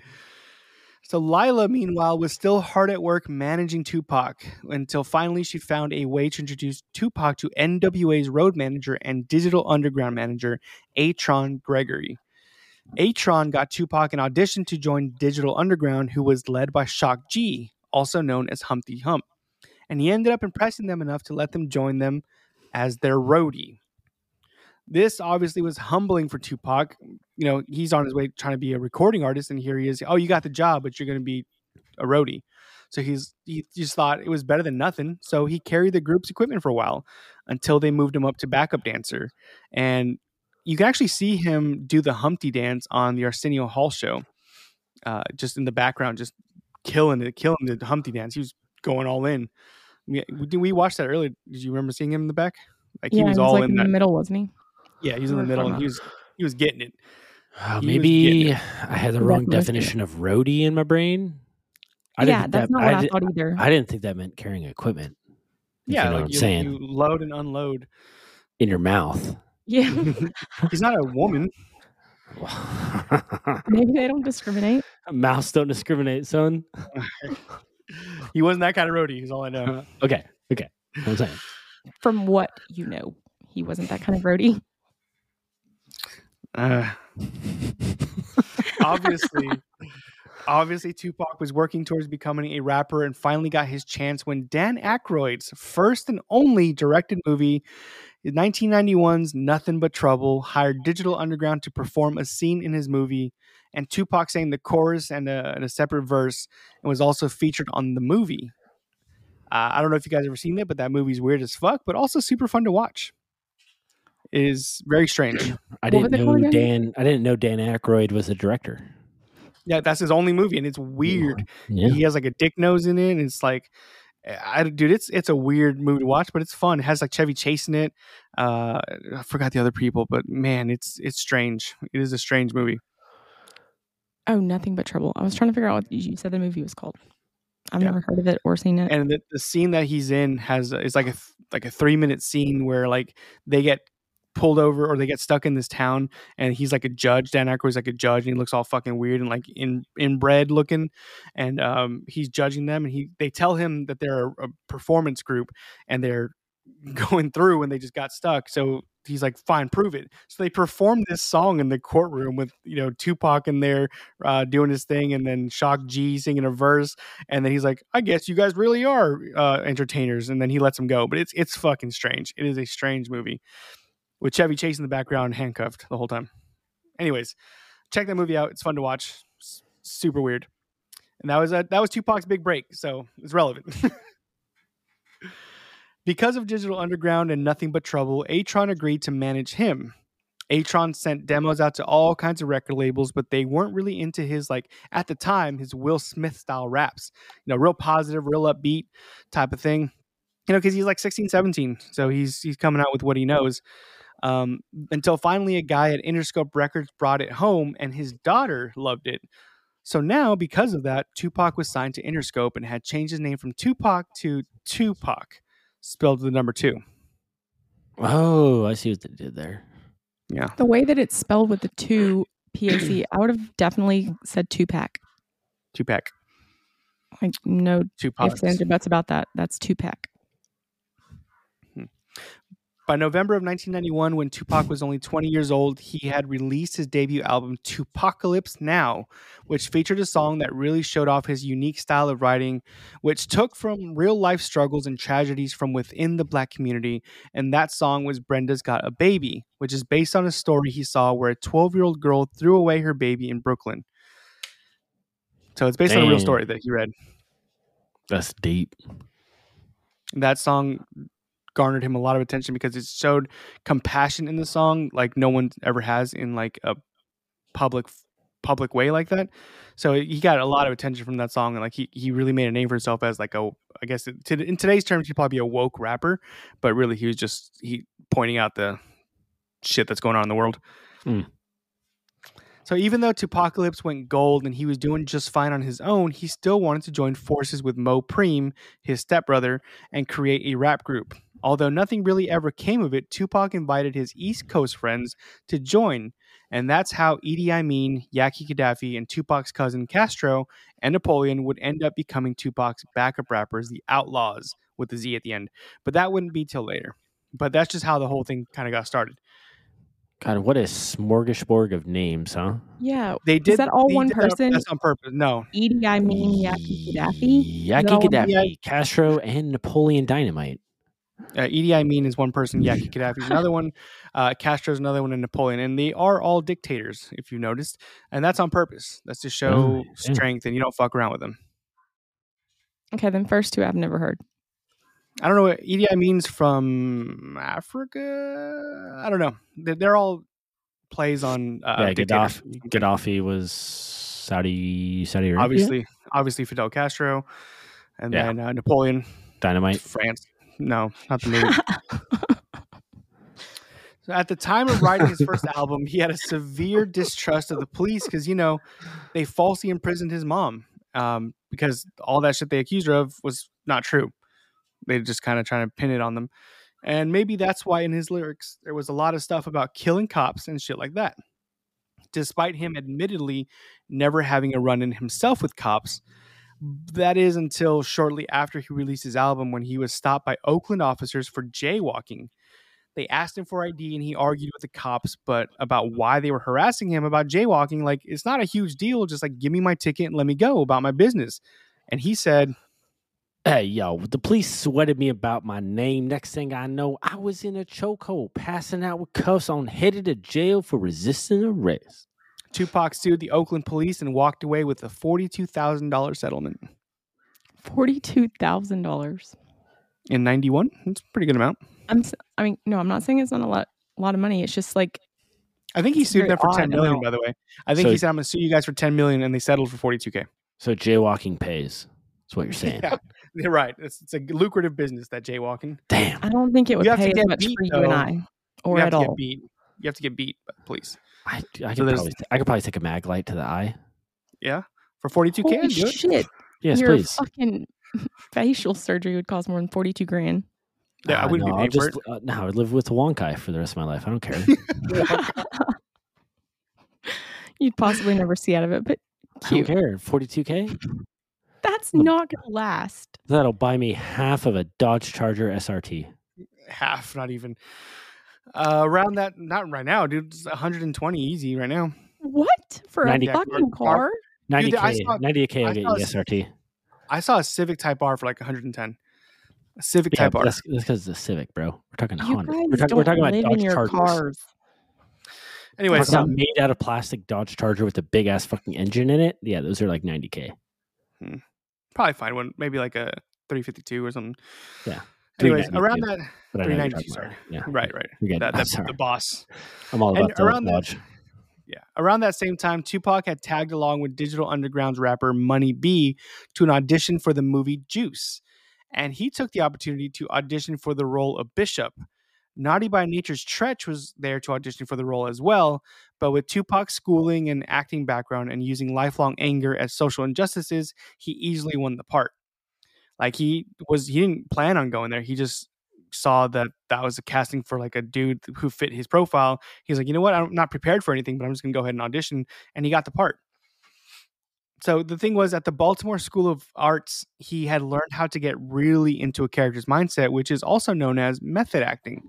So Lila, meanwhile, was still hard at work managing Tupac until finally she found a way to introduce Tupac to NWA's road manager and digital underground manager, Atron Gregory. Atron got Tupac an audition to join Digital Underground, who was led by Shock G, also known as Humpty Hump. And he ended up impressing them enough to let them join them as their roadie. This obviously was humbling for Tupac. You know, he's on his way trying to be a recording artist, and here he is. Oh, you got the job, but you're going to be a roadie. So he's he just thought it was better than nothing. So he carried the group's equipment for a while until they moved him up to backup dancer. And you can actually see him do the Humpty dance on the Arsenio Hall show, uh, just in the background, just killing it, killing the Humpty dance. He was going all in. We, we, we watched that earlier. Did you remember seeing him in the back? Like yeah, he was he was all like in in the middle, wasn't he? Yeah, he was in the middle, and he was he was getting it. Uh, He was getting maybe it. I had the wrong definitely definition of roadie in my brain. I yeah, think that's that, not what I, did- thought either. I didn't think that meant carrying equipment. Yeah, you know like what I'm you, saying. you load and unload. In your mouth. yeah, He's not a woman. maybe they don't discriminate. Mouths don't discriminate, son. He wasn't that kind of roadie. Is all I know. okay, okay. I'm saying. From what you know, he wasn't that kind of roadie. Uh, obviously, obviously, Tupac was working towards becoming a rapper and finally got his chance when Dan Aykroyd's first and only directed movie, 1991's Nothing But Trouble, hired Digital Underground to perform a scene in his movie, and Tupac sang the chorus and a, and a separate verse, and was also featured on the movie. Uh, I don't know if you guys ever seen it, but that movie's weird as fuck, but also super fun to watch. It is very strange. I didn't know? Dan. I didn't know Dan Aykroyd was the director. Yeah, that's his only movie, and it's weird. Yeah. He has like a dick nose in it, and it's like, I dude, it's it's a weird movie to watch, but it's fun. It has like Chevy Chase in it. Uh, I forgot the other people, but man, it's it's strange. It is a strange movie. Oh, nothing but trouble. I was trying to figure out what you said the movie was called. I've Yeah. never heard of it or seen it. and the, the scene that he's in has is like a like a three minute scene where like they get pulled over or they get stuck in this town and he's like a judge dan Aykroyd's like a judge and he looks all fucking weird and like in inbred looking and um he's judging them and he they tell him that they're a, performance group and they're going through and they just got stuck so he's like fine prove it so they performed this song in the courtroom with you know tupac in there uh doing his thing and then shock g singing a verse and then he's like, "I guess you guys really are uh, entertainers," and then he lets him go. But it's it's fucking strange. It is a strange movie with Chevy Chase in the background, handcuffed the whole time. Anyways, check that movie out. It's fun to watch. S- super weird. And that was a, that was Tupac's big break, so it's relevant. because of Digital Underground and Nothing But Trouble, Atron agreed to manage him. Atron sent demos out to all kinds of record labels, but they weren't really into his like at the time his Will Smith style raps. You know, real positive, real upbeat type of thing. You know, because he's like 16, 17, so he's he's coming out with what he knows. Um, until finally, a guy at Interscope Records brought it home, and his daughter loved it. So now, because of that, Tupac was signed to Interscope and had changed his name from Tupac to 2Pac, spelled with the number two. Oh, I see what they did there. Yeah. The way that it's spelled with the two PAC, I would have definitely said Tupac. Tupac. Like no Tupac. ifs, ands, or buts about that. That's two pack. By November of 1991, when Tupac was only 20 years old, he had released his debut album, 2Pacalypse Now, which featured a song that really showed off his unique style of writing, which took from real life struggles and tragedies from within the black community. And that song was Brenda's Got a Baby, which is based on a story he saw where a 12 year old girl threw away her baby in Brooklyn. So it's based on a real story that he read. That's deep. that song garnered him a lot of attention because it showed compassion in the song like no one ever has in like a public public way like that so he got a lot of attention from that song and like he, he really made a name for himself as like a i guess to, in today's terms he'd probably be a woke rapper but really he was just he pointing out the shit that's going on in the world Hmm. so even though 2Pacalypse went gold and he was doing just fine on his own, he still wanted to join forces with Mopreme, his stepbrother, and create a rap group. Although nothing really ever came of it, Tupac invited his East Coast friends to join, and that's how Idi Amin, Yaki Kadafi, and Tupac's cousin Castro and Napoleon would end up becoming Tupac's backup rappers, the Outlawz, with the Z at the end. But that wouldn't be till later. But that's just how the whole thing kind of got started. God, what a smorgasbord of names, huh? Yeah. They did Is that all one did that- person? That's on purpose. No, Edie, I mean Yaki Kadafi. Yaki all Gaddafi, Castro, and Napoleon Dynamite. Uh, Idi Amin is one person. Yaki Kadafi is another one. Uh, Castro's another one, and Napoleon, and they are all dictators, if you noticed, and that's on purpose. That's to show Oh, strength, and you don't fuck around with them. Okay, then first two I've never heard. I don't know what Idi means from Africa. I don't know. They're, they're all plays on uh, yeah. Gaddafi, Gaddafi was Saudi Saudi Arabia. Obviously, obviously Fidel Castro, and Yeah. then uh, Napoleon, Dynamite. France. No, not the movie. So at the time of writing his first album, he had a severe distrust of the police because you know they falsely imprisoned his mom um, because all that shit they accused her of was not true. They just kind of trying to pin it on them, and maybe that's why in his lyrics there was a lot of stuff about killing cops and shit like that. Despite him admittedly never having a run in himself with cops, that is until shortly after he released his album when he was stopped by Oakland officers for jaywalking. They asked him for ID and he argued with the cops, but about why they were harassing him about jaywalking. Like, it's not a huge deal. Just like, give me my ticket and let me go about my business. And he said, Hey, yo, the police sweated me about my name. Next thing I know, I was in a chokehold, passing out with cuffs on, headed to jail for resisting arrest. Tupac sued the Oakland police and walked away with a $42,000 settlement Forty-two thousand dollars. in 91. That's a pretty good amount. I'm. s- I mean, no, I'm not saying it's not a lot, a lot of money. It's just like I think he sued them for ten million. amount. By the way, I think So- he said, "I'm gonna sue you guys for ten million, and they settled for forty two k. So jaywalking pays. That's what you're saying. Yeah, you're right. It's, it's a lucrative business that jaywalking. Damn. I don't think it would You pay as much beat, for you though. and I, or you have at to all. get beat. You have to get beat, but please. I, I So could there's- probably I could probably take a mag light to the eye. Yeah, for forty two k. Holy shit! Yes, Your please. fucking facial surgery would cost more than forty-two grand. Yeah, I Uh, wouldn't no, be I'll for just uh, no, I would live with Wonkai for the rest of my life. I don't care. You'd possibly never see out of it, but I don't care. Forty two k. That's The- not gonna last. That'll buy me half of a Dodge Charger SRT. half, not even. Uh, around that, not right now, dude. It's 120 easy right now. What for a 90 fucking car- car? Ninety Dude, I k. saw- Ninety k. I I'll get saw you a s- SRT. I saw a Civic Type R for like 110. A Civic Yeah, Type but R. that's that's because it's a Civic, bro. We're talking You Honda. guys We're, talk- don't we're talking about Dodge in your Chargers. cars. Anyways, Talking about um, made out of plastic Dodge Charger with a big ass fucking engine in it. Yeah, those are like ninety k. probably find one, maybe like a 352 or something. Yeah, Anyways, around that, But I know what you're 392, sorry. Yeah, right, right. Good. That, that's sorry. the boss. I'm all And about those around that-. Yeah. Around that same time, Tupac had tagged along with Digital Underground's rapper Money B to an audition for the movie Juice. And he took the opportunity to audition for the role of Bishop. Naughty by Nature's Treach was there to audition for the role as well, but with Tupac's schooling and acting background and using lifelong anger at social injustices, he easily won the part. Like he was, he didn't plan on going there. He just saw that that was a casting for like a dude who fit his profile he's like, you know what? I'm not prepared for anything, but I'm just gonna go ahead and audition. And he got the part. So the thing was at the Baltimore School of Arts, he had learned how to get really into a character's mindset, which is also known as method acting.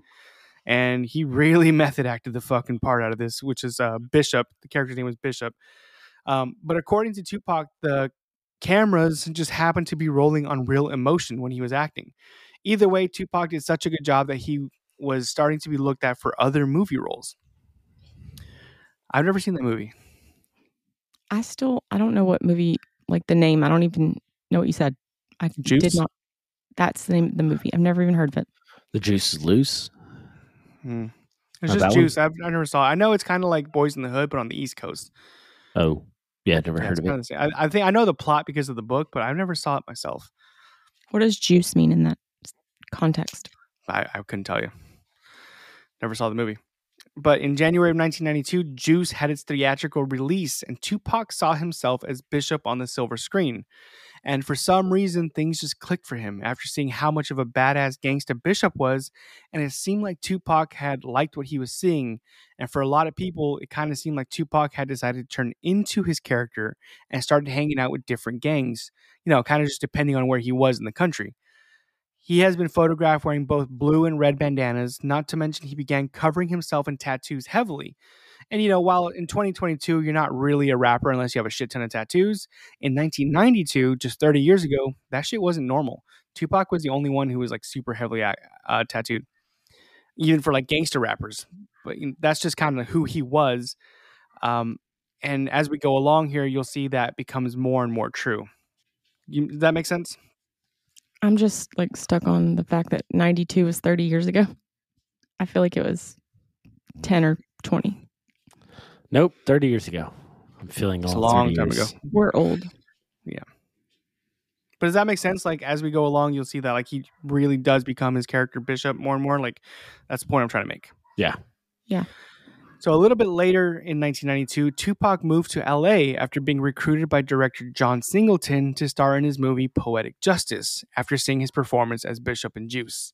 And he really method acted the fucking part out of this, which is uh, Bishop. The character's name was Bishop. Um, but according to Tupac, the cameras just happened to be rolling on real emotion when he was acting. Either way, Tupac did such a good job that he was starting to be looked at for other movie roles. I've never seen that movie. I still I don't know what movie like the name. I don't even know what you said. I Juice? did not. That's the name of the movie. I've never even heard of it. The juice is loose. Hmm. It's that just one? Juice. I've, I never saw. it. I know it's kind of like Boys in the Hood, but on the East Coast. Oh, yeah, never Yeah, heard it's of kinda it. the. I, I think I know the plot because of the book, but I never saw it myself. What does juice mean in that context? I, I couldn't tell you. Never saw the movie. But in January of 1992, Juice had its theatrical release, and Tupac saw himself as Bishop on the silver screen. And for some reason, things just clicked for him after seeing how much of a badass gangster Bishop was. And it seemed like Tupac had liked what he was seeing. And for a lot of people, it kind of seemed like Tupac had decided to turn into his character and started hanging out with different gangs, you know, kind of just depending on where he was in the country. He has been photographed wearing both blue and red bandanas, not to mention he began covering himself in tattoos heavily. And you know, while in 2022 you're not really a rapper unless you have a shit ton of tattoos, in 1992, just 30 years ago, that shit wasn't normal. Tupac was the only one who was like super heavily uh, uh, tattooed, even for like gangster rappers. But you know, that's just kind of who he was. Um, and as we go along here, you'll see that becomes more and more true. You, does that make sense? I'm just like stuck on the fact that 92 was 30 years ago. I feel like it was 10 or 20. Nope, thirty years ago. I'm feeling It's a long time years. ago. We're old. Yeah. But does that make sense? Like as we go along, you'll see that like he really does become his character Bishop more and more. Like that's the point I'm trying to make. Yeah. Yeah. So a little bit later in 1992, Tupac moved to LA after being recruited by director John Singleton to star in his movie Poetic Justice after seeing his performance as Bishop in Juice.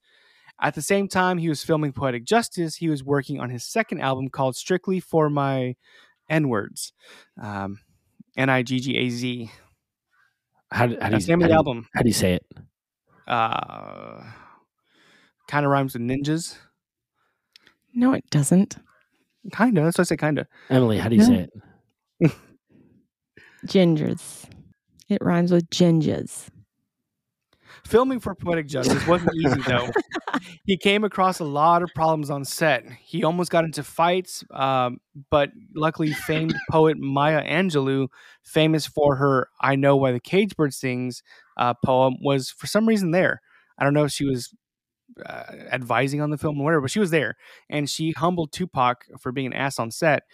At the same time he was filming Poetic Justice, he was working on his second album called Strictly for My N Words. Um, N I G G A Z. How, do- how do you name of the do album. How do you say it? Uh, kind of rhymes with ninjas. No, it doesn't. Kinda. That's why I say kinda. Emily, how do you No. say it? Gingers. It rhymes with gingers. Filming for Poetic Justice wasn't easy though. he came across a lot of problems on set. He almost got into fights, um, but luckily, famed poet Maya Angelou, famous for her "I Know Why the Cage Bird Sings" uh, poem, was for some reason there. I don't know if she was uh, advising on the film or whatever, but she was there and she humbled Tupac for being an ass on set.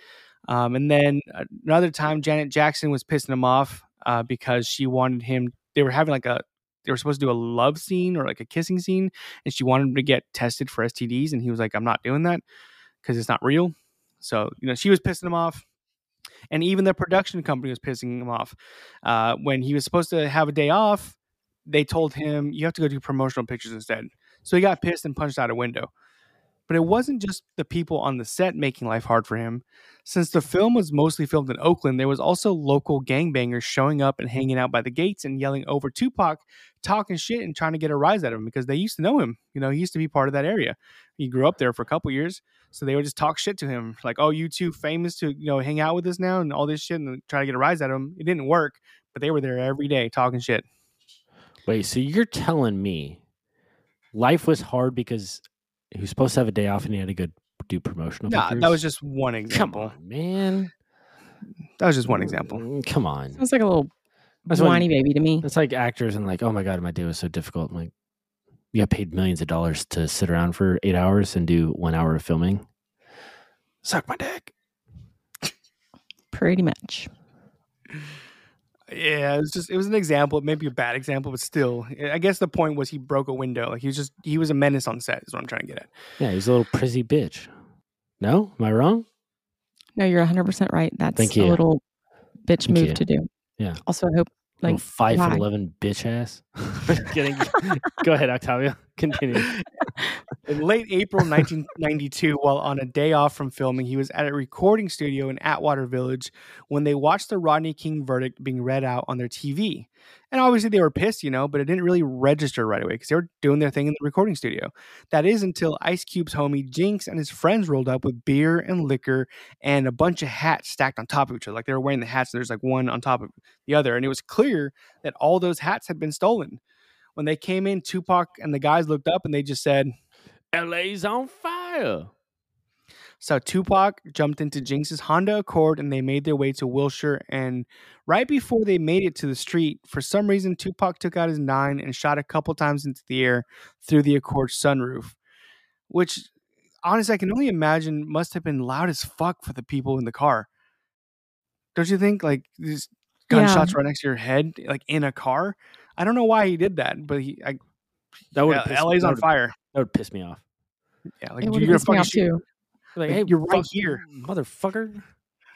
Um, and then another time, Janet Jackson was pissing him off uh, because she wanted him. They were having like a they were supposed to do a love scene or like a kissing scene, and she wanted him to get tested for STDs, and he was like, "I'm not doing that because it's not real." So you know, she was pissing him off, and even the production company was pissing him off. Uh, when he was supposed to have a day off, they told him you have to go do promotional pictures instead. So he got pissed and punched out a window. But it wasn't just the people on the set making life hard for him. Since the film was mostly filmed in Oakland, there was also local gangbangers showing up and hanging out by the gates and yelling over Tupac, talking shit and trying to get a rise out of him because they used to know him. You know, he used to be part of that area. He grew up there for a couple years. So they would just talk shit to him, like, "Oh, you too famous to you know hang out with us now and all this shit and try to get a rise out of him." It didn't work, but they were there every day talking shit. Wait, so you're telling me life was hard because he was supposed to have a day off and he had to go do promotional Nah, pictures? that was just one come example. on, man. That was just one example. Mm, Come on. Sounds like a little That's when- whiny baby to me. It's like actors and like, oh my god, my day was so difficult. I'm like, you got paid millions of dollars to sit around for eight hours and do one hour of filming. Suck my dick. Pretty much. Yeah, it was just it was an example, maybe a bad example, but still, I guess the point was he broke a window. Like he was just he was a menace on set. Is what I'm trying to get at. Yeah, he's a little prissy bitch. No, am I wrong? No, you're 100% right. That's Thank a you. little bitch Thank move you. to do. Yeah. Also, I hope, Like like, five foot eleven bitch ass. Kidding. Go ahead, Octavio. Continue. In late April 1992, while on a day off from filming, he was at a recording studio in Atwater Village when they watched the Rodney King verdict being read out on their TV. And obviously, they were pissed, you know, but it didn't really register right away because they were doing their thing in the recording studio. That is until Ice Cube's homie Jinx and his friends rolled up with beer and liquor and a bunch of hats stacked on top of each other. Like they were wearing the hats, and there's like one on top of the other. And it was clear that all those hats had been stolen. When they came in, Tupac and the guys looked up and they just said, LA's on fire. So Tupac jumped into Jinx's Honda Accord and they made their way to Wilshire. And right before they made it to the street, for some reason, Tupac took out his nine and shot a couple times into the air through the Accord sunroof, which honestly, I can only imagine must have been loud as fuck for the people in the car. Don't you think? Like these Yeah. gunshots right next to your head, like in a car. I don't know why he did that, but he, I, That would yeah, LA's on fire. That would piss me off. Yeah, like you're gonna piss fucking shoot. too. Like, Like, hey, you're right fuck- here. motherfucker.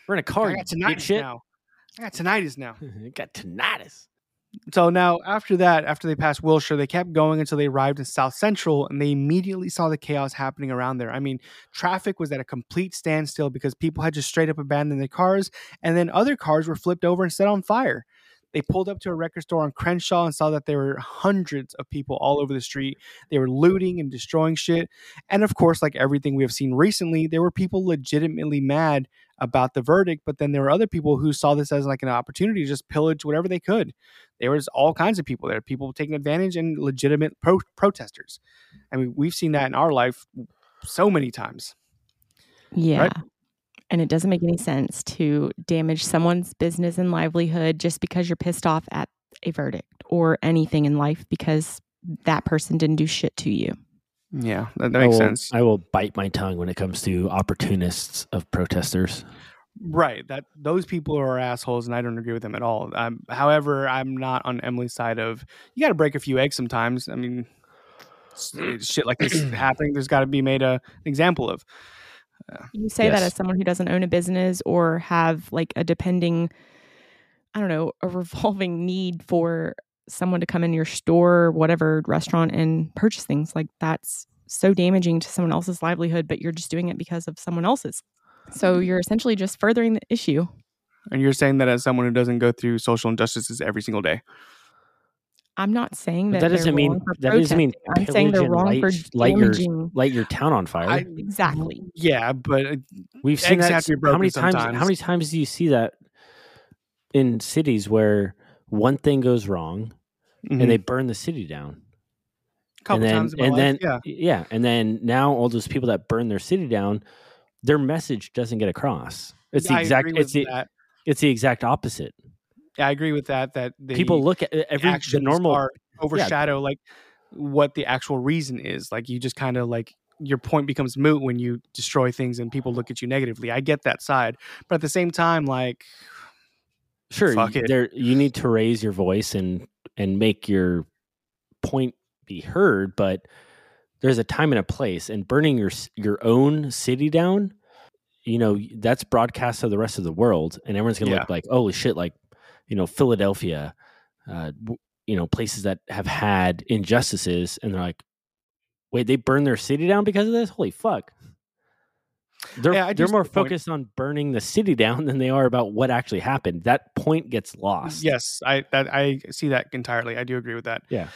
We're in a car. I you got dick tinnitus shit. now. I got tinnitus now. I got tinnitus. So now, after that, after they passed Wilshire, they kept going until they arrived in South Central, and they immediately saw the chaos happening around there. I mean, traffic was at a complete standstill because people had just straight up abandoned their cars, and then other cars were flipped over and set on fire. They pulled up to a record store on Crenshaw and saw that there were hundreds of people all over the street. They were looting and destroying shit. And of course, like everything we have seen recently, there were people legitimately mad about the verdict, but then there were other people who saw this as like an opportunity to just pillage whatever they could. There was all kinds of people there, people taking advantage and legitimate pro- protesters. I mean, we've seen that in our life so many times. Yeah. And it doesn't make any sense to damage someone's business and livelihood just because you're pissed off at a verdict or anything in life because that person didn't do shit to you. Yeah, that, that I makes will, sense. I will bite my tongue when it comes to opportunists of protesters. Right. That those people are assholes, and I don't agree with them at all. Um, however, I'm not on Emily's side of you got to break a few eggs sometimes. I mean, shit like this happening, there's got to be made a, an example of. You say that as someone who doesn't own a business or have like a depending, I don't know, a revolving need for someone to come in your store, whatever restaurant, and purchase things. Like that's so damaging to someone else's livelihood, but you're just doing it because of someone else's. So mm-hmm. you're essentially just furthering the issue. And you're saying that as someone who doesn't go through social injustices every single day. I'm not saying But that, that doesn't mean that doesn't mean. I'm saying they're pillage and wrong for light, light your light your town on fire. I, Exactly. yeah, but uh, We've seen that. have to be how broken many times? How many times do you see that in cities where one thing goes wrong mhm, and they burn the city down? a couple and then, times in my and life, then yeah. yeah, and then now all those people that burn their city down, their message doesn't get across. It's the exact. It's the that. it's the exact opposite. Yeah, I agree with that. That the People look at uh, every the normal. are overshadow like what the actual reason is. Like you just kind of like your point becomes moot when you destroy things and people look at you negatively. I get that side, but at the same time, like Sure, Fuck y- it. there you need to raise your voice and and make your point be heard, but there's a time and a place. And burning your your own city down, you know, that's broadcast to the rest of the world, and everyone's gonna Yeah. look like, holy shit, like you know, Philadelphia, uh, you know, places that have had injustices, and they're like, wait, they burned their city down because of this? Holy fuck! They're Yeah, they're more the point. focused on burning the city down than they are about what actually happened. That point gets lost. yes, I that I see that entirely. I do agree with that. Yeah.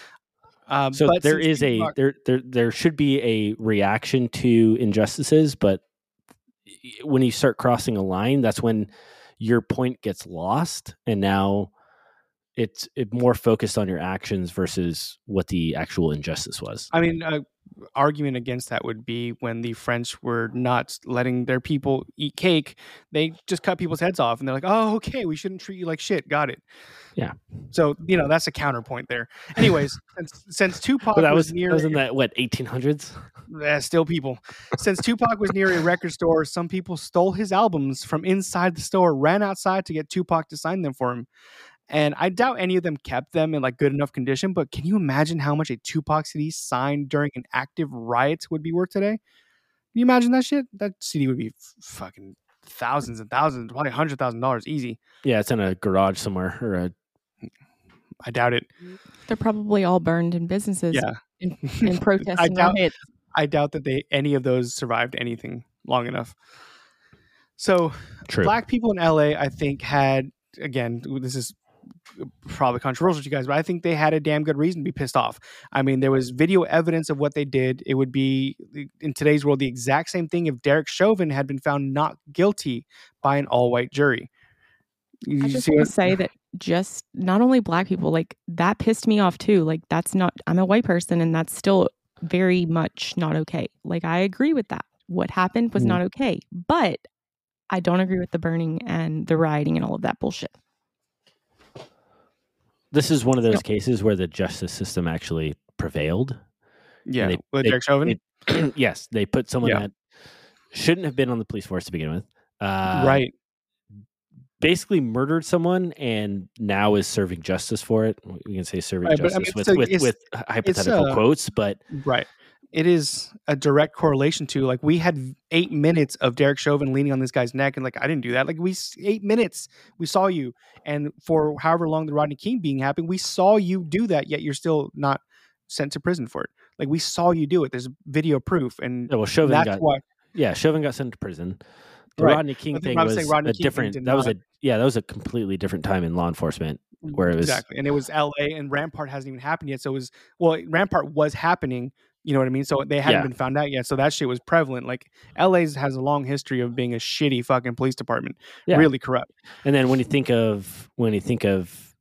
Um, So but there is a Tupac- there there there should be a reaction to injustices, but when you start crossing a line, that's when your point gets lost, and now it's it more focused on your actions versus what the actual injustice was. I mean, uh, argument against that would be when the French were not letting their people eat cake, they just cut people's heads off, and they're like, "Oh, okay, we shouldn't treat you like shit." Got it. Yeah. So you know that's a counterpoint there. Anyways, since, since Tupac But that was, was near that was in that what eighteen hundreds. Yeah, still people. Since Tupac was near a record store, some people stole his albums from inside the store, ran outside to get Tupac to sign them for him. And I doubt any of them kept them in like good enough condition, but can you imagine how much a Tupac CD signed during an active riot would be worth today? Can you imagine that shit? That CD would be f- fucking thousands and thousands, probably hundred thousand dollars easy. Yeah, it's in a garage somewhere or a I doubt it. Mm, they're probably all burned in businesses Yeah. in, in protest I doubt- riots. I doubt that they any of those survived anything long enough. So true. black people in LA, I think, had again, this is probably controversial to you guys, but I think they had a damn good reason to be pissed off. I mean, there was video evidence of what they did. It would be in today's world the exact same thing if Derek Chauvin had been found not guilty by an all-white jury. You I just see want to say that just not only black people, like that pissed me off too. Like that's not, I'm a white person and that's still very much not okay. Like I agree with that. What happened was Mhm. not okay, but I don't agree with the burning and the rioting and all of that bullshit. This is one of those cases where the justice system actually prevailed. yeah, they- with they- Derek Chauvin, they- yes, they put someone Yeah. that shouldn't have been on the police force to begin with. Uh, right? Basically murdered someone and now is serving justice for it. We can say serving Right, but, I justice mean, with, so with, with hypothetical uh, quotes, but Right. It is a direct correlation to like we had eight minutes of Derek Chauvin leaning on this guy's neck and like I didn't do that. Like we eight minutes we saw you, and for however long the Rodney King being happened, we saw you do that. Yet you're still not sent to prison for it. Like we saw you do it. There's video proof, and yeah, well, Chauvin that's got why. yeah, Chauvin got sent to prison. The Right. Rodney King thing was Rodney a King different. That was a yeah, that was a completely different time in law enforcement mm, where it was exactly, and it was L.A. and Rampart hasn't even happened yet. So it was well, Rampart was happening. You know what I mean? So they hadn't Yeah. been found out yet. So that shit was prevalent. Like LA's has a long history of being a shitty fucking police department. Yeah. Really corrupt. And then when you think of when you think of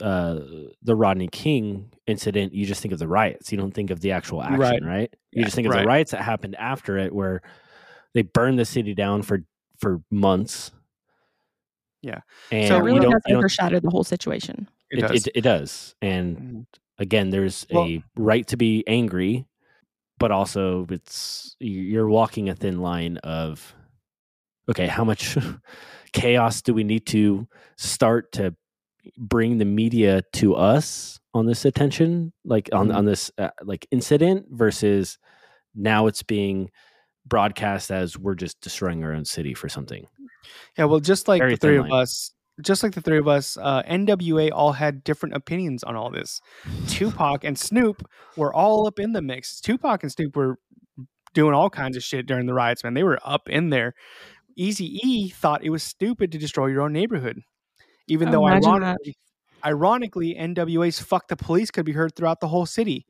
uh, the Rodney King incident, you just think of the riots. You don't think of the actual action, Right. right? You Yeah, just think of right. the riots that happened after it, where they burned the city down for for months. Yeah. and So it really don't, does overshadow the whole situation. It, it, does. It, it does. And Mhm. again, there's Well- a right to be angry, but also it's you're walking a thin line of okay, how much chaos do we need to start to bring the media to us on this attention, like on Mhm. on this uh, like incident versus now it's being broadcast as we're just destroying our own city for something. yeah, well, just like Very the three of line. us, just like the three of us, uh, NWA all had different opinions on all this. Tupac and Snoop were all up in the mix. Tupac and Snoop were doing all kinds of shit during the riots, man. They were up in there. Easy E thought it was stupid to destroy your own neighborhood, even though imagine that. ironically, ironically, NWA's "Fuck the Police" could be heard throughout the whole city.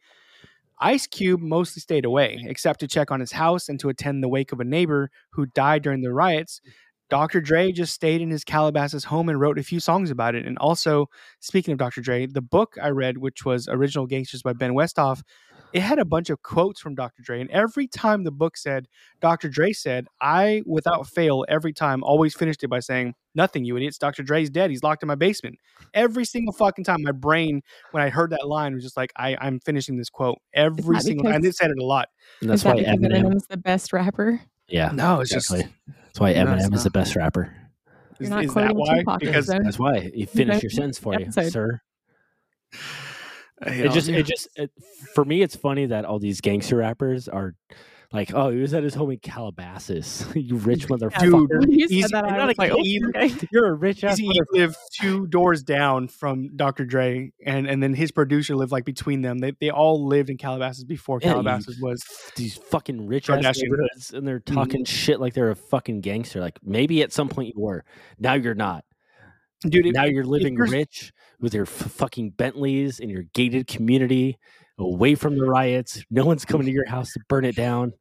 Ice Cube mostly stayed away, except to check on his house and to attend the wake of a neighbor who died during the riots. Dr. Dre just stayed in his Calabasas home and wrote a few songs about it. And also, speaking of Dr. Dre, the book I read, which was Original Gangsters by Ben Westhoff, it had a bunch of quotes from Dr. Dre, and every time the book said Dr. Dre said, I without fail every time always finished it by saying, "Nothing, you idiots. Dr. Dre's dead. He's locked in my basement." Every single fucking time, my brain when I heard that line was just like, I, I'm finishing this quote every single time. And it said it a lot. And that's why that because Eminem's the best rapper? Yeah, No, it's just. That's why No, Eminem is the best rapper. You're is, not is that quoting why? Tupac, Because so- That's why you finished your sentence for you, sir. you It know, just, it just, it, for me, it's funny that all these gangster rappers are like, oh, he was at his home in Calabasas. you rich motherfucker. Dude, easy, you're, not a like, oh, okay. You're a rich ass. Eazy lived two doors down from Dr. Dre, and and then his producer lived like between them. They they all lived in Calabasas before Yeah, you- Calabasas was. these fucking rich ass neighborhoods, and they're mm-hmm. talking shit like they're a fucking gangster. Like maybe at some point you were. Now you're not. Dude, it, now you're living you're- rich with your f- fucking Bentleys in your gated community, away from the riots. No one's coming to your house to burn it down.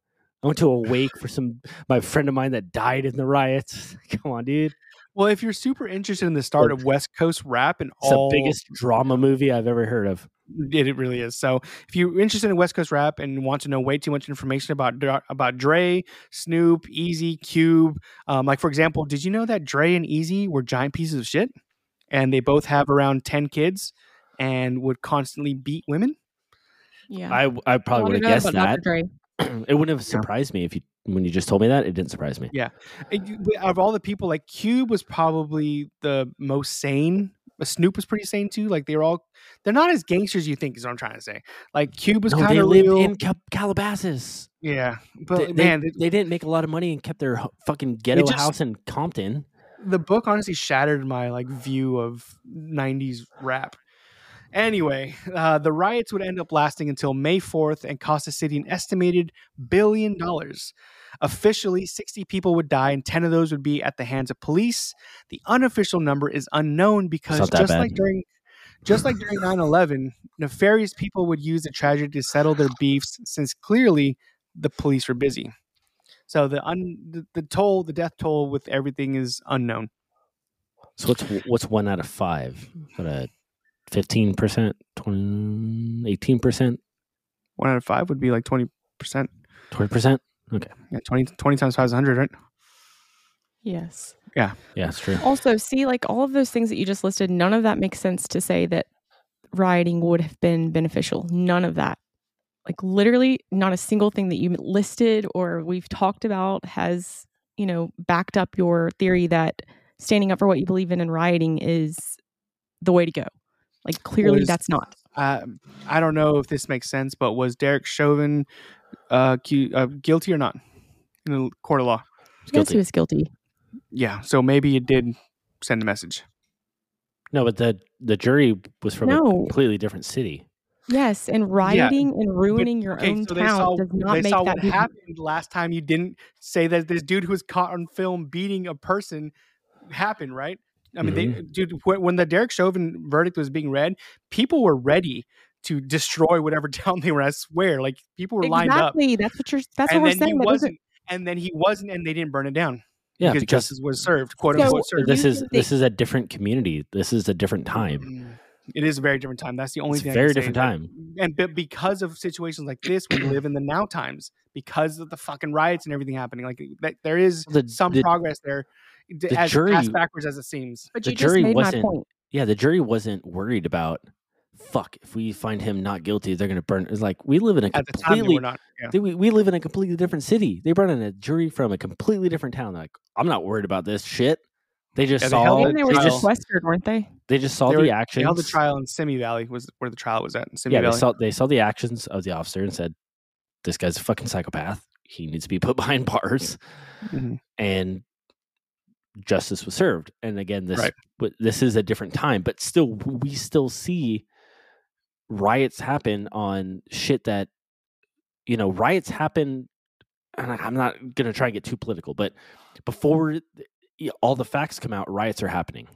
I went to a wake for some my friend of mine that died in the riots. Come on, dude. well, if you're super interested in the start of West Coast rap and It's all the biggest drama movie I've ever heard of. It, it really is. So, if you're interested in West Coast rap and want to know way too much information about Dra- about Dre, Snoop, Eazy, Cube, um, like for example, did you know that Dre and Eazy were giant pieces of shit, and they both have around ten kids, and would constantly beat women? Yeah. I I probably would have guessed about that. It wouldn't have surprised me if you when you just told me that. It didn't surprise me. Yeah. Of all the people, like Cube was probably the most sane. Uh, Snoop was pretty sane too. Like they were all, they're not as gangsters as you think. Is what I'm trying to say. Like Cube was No, kind of lived real. in Cal- Calabasas. yeah, but They, they- man, they, didn't make a lot of money and kept their fucking ghetto just- house in Compton. the book honestly shattered my like view of 90s rap anyway uh, the riots would end up lasting until may 4th and cost the city an estimated billion dollars officially 60 people would die and 10 of those would be at the hands of police the unofficial number is unknown because just bad. like during just like during 9-11 nefarious people would use the tragedy to settle their beefs since clearly the police were busy so the un the, the toll the death toll with everything is unknown So what's what's one out of five? What a fifteen percent, 18 percent, one out of five would be like 20%. twenty percent. Okay. Yeah, 20, 20 times five is 100, right? Yes. Yeah. Yeah, it's true. Also, see, like all of those things that you just listed, none of that makes sense to say that rioting would have been beneficial. None of that. Like literally not a single thing that you listed or we've talked about has, you know, backed up your theory that standing up for what you believe in and rioting is the way to go. Like clearly Was- that's not. Uh, I don't know if this makes sense, but was Derek Chauvin uh, cu- uh, guilty or not in the court of law? He's Yes, guilty. he was guilty. Yeah, so maybe it did send a message. No, but the the jury was from a completely different city. Yes, and rioting and ruining your Okay, own so town saw, does not they make saw that what be- happened last time you didn't say that this dude who was caught on film beating a person happened, right? I mean, they, dude, when, when the Derek Chauvin verdict was being read, people were ready to destroy whatever town they were. I swear, like people were lined up. Exactly. That's what you're. That's and what we're then he saying. That wasn't, and then he wasn't, and they didn't burn it down Yeah, because, because justice was served, quote So- unquote served. this is this is a different community. This is a different time. Mm, It is a very different time. That's the only It's a thing. I very can different is time. and but because of situations like this, we live in the now times because of the fucking riots and everything happening. Like that, there is The- some the- progress there, d- the as jury- as backwards as it seems. But the you just jury made wasn't- point. Yeah, the jury wasn't worried about. Fuck, if we find him not guilty, they're gonna burn. It's like we live in a At time, completely. not. Yeah. they- we, we live in a completely different city. They brought in a jury from a completely different town. They're like, I'm not worried about this shit. They just Yeah, they saw. the they were They just, sequestered, weren't they? they just saw They the were- They actions. held the trial in Simi Valley was where the trial was at. In Simi yeah, they Valley. saw they saw the actions of the officer and said, "This guy's a fucking psychopath. He needs to be put behind bars." Mhm. And justice was served. And again, this Right. this is a different time, but still, we still see riots happen on shit that you know riots happen. And I'm not gonna try and get too political, but before all the facts come out, riots are happening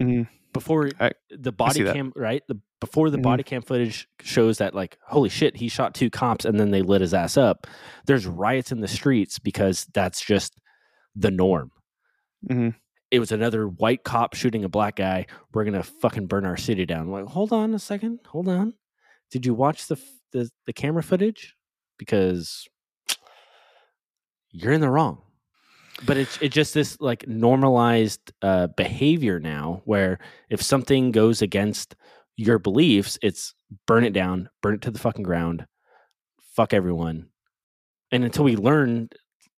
Mhm. before I- the body that. cam right the before the Mhm. body cam footage shows that like holy shit he shot two cops and then they lit his ass up there's riots in the streets because that's just the norm Mhm. it was another white cop shooting a black guy we're gonna fucking burn our city down like hold on a second hold on did you watch the the the camera footage because you're in the wrong. But it's it's just this like normalized uh, behavior now, where if something goes against your beliefs, it's burn it down, burn it to the fucking ground, fuck everyone, and until we learn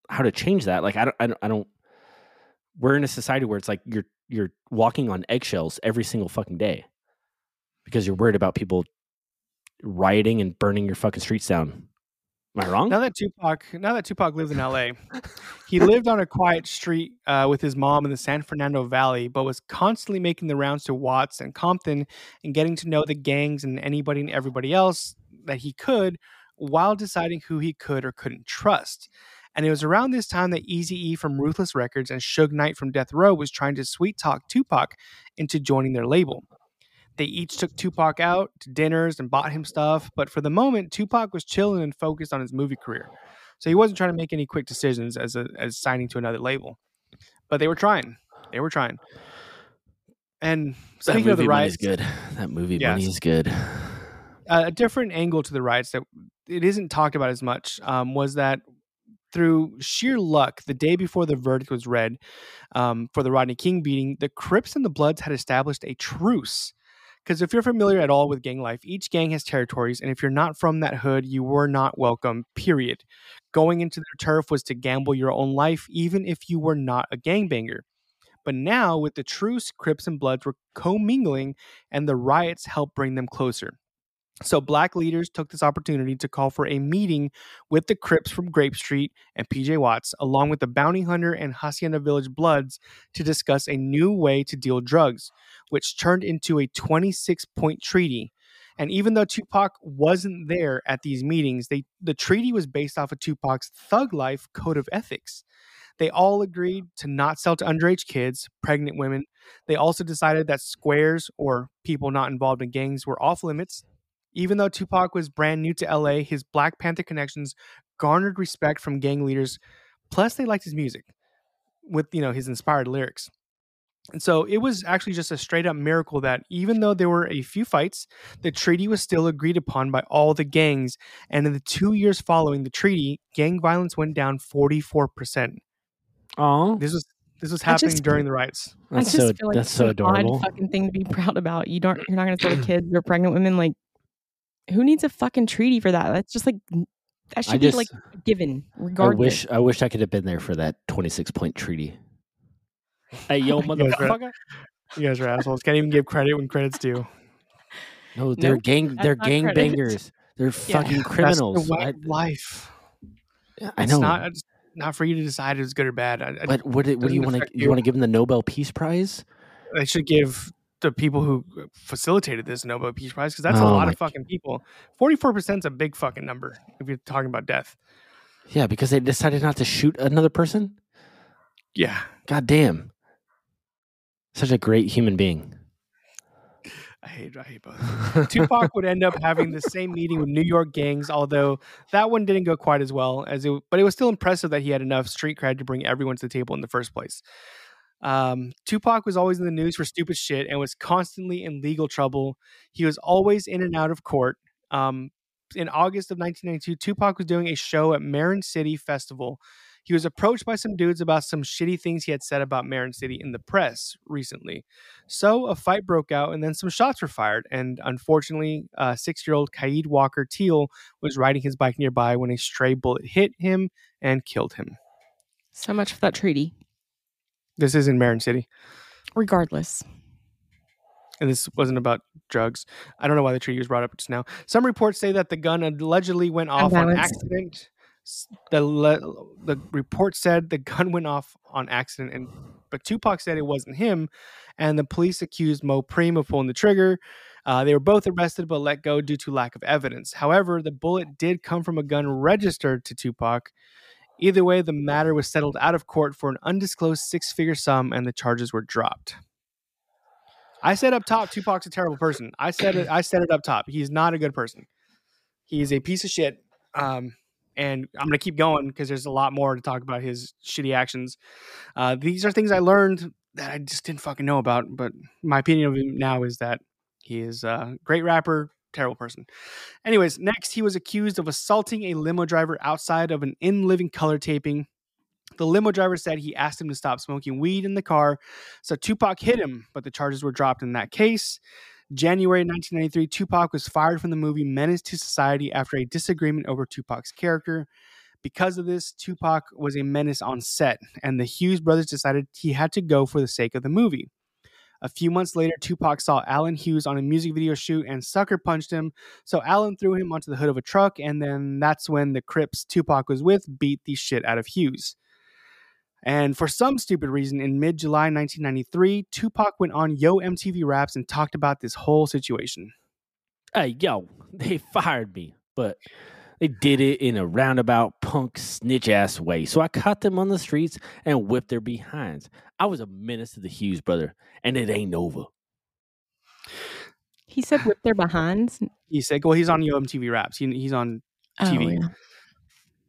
how to change that, like I don't, I don't, I don't. We're in a society where it's like you're you're walking on eggshells every single fucking day because you're worried about people rioting and burning your fucking streets down. Am I wrong? Now that Tupac, now that Tupac lived in L.A., he lived on a quiet street uh, with his mom in the San Fernando Valley, but was constantly making the rounds to Watts and Compton and getting to know the gangs and anybody and everybody else that he could, while deciding who he could or couldn't trust. And it was around this time that Easy E from Ruthless Records and Suge Knight from Death Row was trying to sweet talk Tupac into joining their label. They each took Tupac out to dinners and bought him stuff, but for the moment, Tupac was chilling and focused on his movie career. So he wasn't trying to make any quick decisions as a, as signing to another label. But they were trying. They were trying. And that speaking movie of the riots, is good. That movie Yes. money is good. a different angle to the riots that it isn't talked about as much um, was that through sheer luck, the day before the verdict was read um, for the Rodney King beating, the Crips and the Bloods had established a truce. Because if you're familiar at all with gang life, each gang has territories, and if you're not from that hood, you were not welcome, period. Going into their turf was to gamble your own life, even if you were not a gangbanger. But now, with the truce, Crips and Bloods were commingling, and the riots helped bring them closer. So, black leaders took this opportunity to call for a meeting with the Crips from Grape Street and PJ Watts, along with the Bounty Hunter and Hacienda Village Bloods, to discuss a new way to deal drugs, which turned into a 26 point treaty. And even though Tupac wasn't there at these meetings, they, the treaty was based off of Tupac's Thug Life Code of Ethics. They all agreed to not sell to underage kids, pregnant women. They also decided that squares or people not involved in gangs were off limits. Even though Tupac was brand new to LA, his Black Panther connections garnered respect from gang leaders. Plus, they liked his music with you know his inspired lyrics. And so it was actually just a straight up miracle that even though there were a few fights, the treaty was still agreed upon by all the gangs. And in the two years following the treaty, gang violence went down 44%. Oh, This was this was I just happening during the riots. I that's just so feel like that's so an adorable. Odd fucking thing to be proud about. You don't. You're not going to sell to kids or pregnant women. Like, who needs a fucking treaty for that? That's just like that should I be just like given, I regardless. wish I wish I could have been there for that 26 point treaty. Hey yo, You guys are- motherfucker! You guys are assholes. Can't even give credit when credit's due. No, they're Nope, gang. They're not gang credit. bangers. They're fucking That's criminals. the way I, of life. I It's know. not it's not for you to decide if it's good or bad. I, I- but what, do- what do you want to? You you. want to give them the Nobel Peace Prize? they should give the people who uh, facilitated this Nobel Peace Prize because that's a Oh lot of fucking people. Forty-four percent is a big fucking number if you're talking about death. Yeah, because they decided not to shoot another person. Yeah, God damn! Such a great human being. I hate I hate both. Tupac would end up having the same meeting with New York gangs, although that one didn't go quite as well as it. But it was still impressive that he had enough street cred to bring everyone to the table in the first place. Um, Tupac was always in the news for stupid shit and was constantly in legal trouble. He was always in and out of court. Um, in August of 1992, Tupac was doing a show at Marin City Festival. He was approached by some dudes about some shitty things he had said about Marin City in the press recently. So a fight broke out, and then some shots were fired. And unfortunately, uh, six-year-old Qa'id Walker-Teal was riding his bike nearby when a stray bullet hit him and killed him. so much for that treaty. This is in Marin City, Regardless, and this wasn't about drugs. I don't know why the treaty was brought up just now. Some reports say that the gun allegedly went off on accident. The le- the report said the gun went off on accident, and but Tupac said it wasn't him, and the police accused Mopreme of pulling the trigger. Uh, they were both arrested but let go due to lack of evidence. However, the bullet did come from a gun registered to Tupac. Either way, the matter was settled out of court for an undisclosed six-figure sum, and the charges were dropped. I said up top, Tupac's a terrible person. I said it. I said it up top. He's not a good person. He's a piece of shit. Um, and I'm gonna keep going because there's a lot more to talk about his shitty actions. Uh, these are things I learned that I just didn't fucking know about. But my opinion of him now is that he is a great rapper, terrible person. Anyways, next he was accused of assaulting a limo driver outside of an In Living Color taping. The limo driver said he asked him to stop smoking weed in the car, so Tupac hit him, but the charges were dropped in that case. January 1993, Tupac was fired from the movie Menace to Society after a disagreement over Tupac's character. Because of this, Tupac was a menace on set, and the Hughes brothers decided he had to go for the sake of the movie. A few months later, Tupac saw Alan Hughes on a music video shoot and sucker punched him. So Alan threw him onto the hood of a truck, and then that's when the Crips Tupac was with beat the shit out of Hughes. And for some stupid reason, in mid July 1993, Tupac went on Yo MTV Raps and talked about this whole situation. Hey, yo, they fired me, but they did it in a roundabout punk snitch ass way. So I caught them on the streets and whipped their behinds. I was a menace to the Hughes brother, and it ain't over. He said whip their behinds. He said, well, he's on Yo MTV Raps. He, he's on Oh, TV. yeah.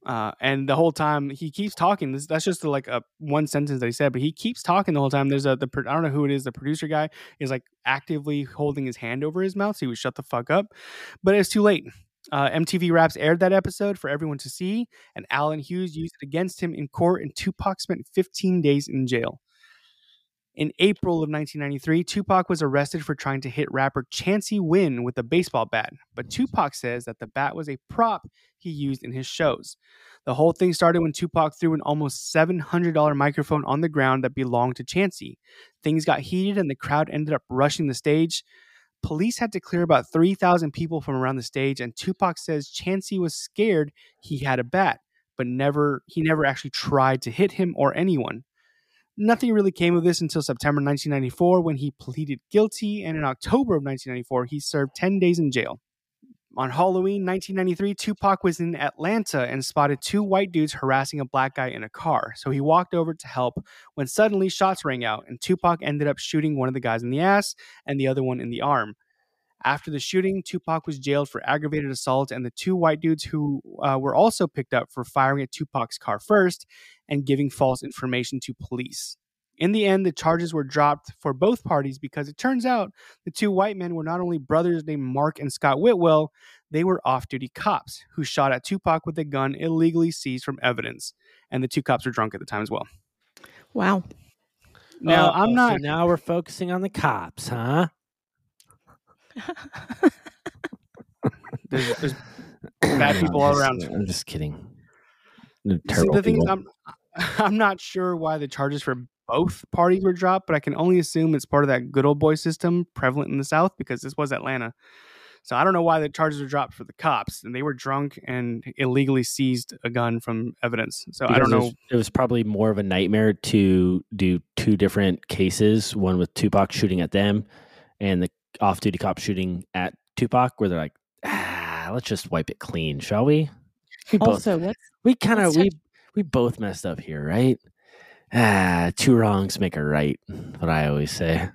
Uh, and the whole time he keeps talking. This, that's just like a one sentence that he said, but he keeps talking the whole time. There's a the I don't know who it is. The producer guy is like actively holding his hand over his mouth, so he would shut the fuck up. But it's too late. Uh, MTV Raps aired that episode for everyone to see, and Alan Hughes used it against him in court, and Tupac spent 15 days in jail. In April of 1993, Tupac was arrested for trying to hit rapper Chauncey Wynn with a baseball bat, but Tupac says that the bat was a prop he used in his shows. The whole thing started when Tupac threw an almost $700 microphone on the ground that belonged to Chauncey. Things got heated and the crowd ended up rushing the stage. Police had to clear about 3,000 people from around the stage, and Tupac says Chauncey was scared he had a bat, but never he never actually tried to hit him or anyone. Nothing really came of this until September 1994 when he pleaded guilty, and in October of 1994, he served 10 days in jail. On Halloween 1993, Tupac was in Atlanta and spotted two white dudes harassing a black guy in a car. So he walked over to help when suddenly shots rang out, and Tupac ended up shooting one of the guys in the ass and the other one in the arm. After the shooting, Tupac was jailed for aggravated assault, and the two white dudes who uh, were also picked up for firing at Tupac's car first and giving false information to police. In the end, the charges were dropped for both parties because it turns out the two white men were not only brothers named Mark and Scott Whitwell, they were off duty cops who shot at Tupac with a gun illegally seized from evidence. And the two cops were drunk at the time as well. Wow. Now, Uh, I'm so not. now we're focusing on the cops, huh? There's, there's bad people all around. I'm just kidding. They're See, terrible the thing is. I'm I'm not sure why the charges for both parties were dropped, but I can only assume it's part of that good old boy system prevalent in the South because this was Atlanta. So I don't know why the charges were dropped for the cops, and they were drunk and illegally seized a gun from evidence. So I don't it know. was- It was probably more of a nightmare to do two different cases, one with Tupac shooting at them and the off duty cop shooting at Tupac, where they're like, ah, let's just wipe it clean, shall we? We both, Also, let's we kind of, we, we both messed up here, right? Ah, two wrongs make a right. What I always say.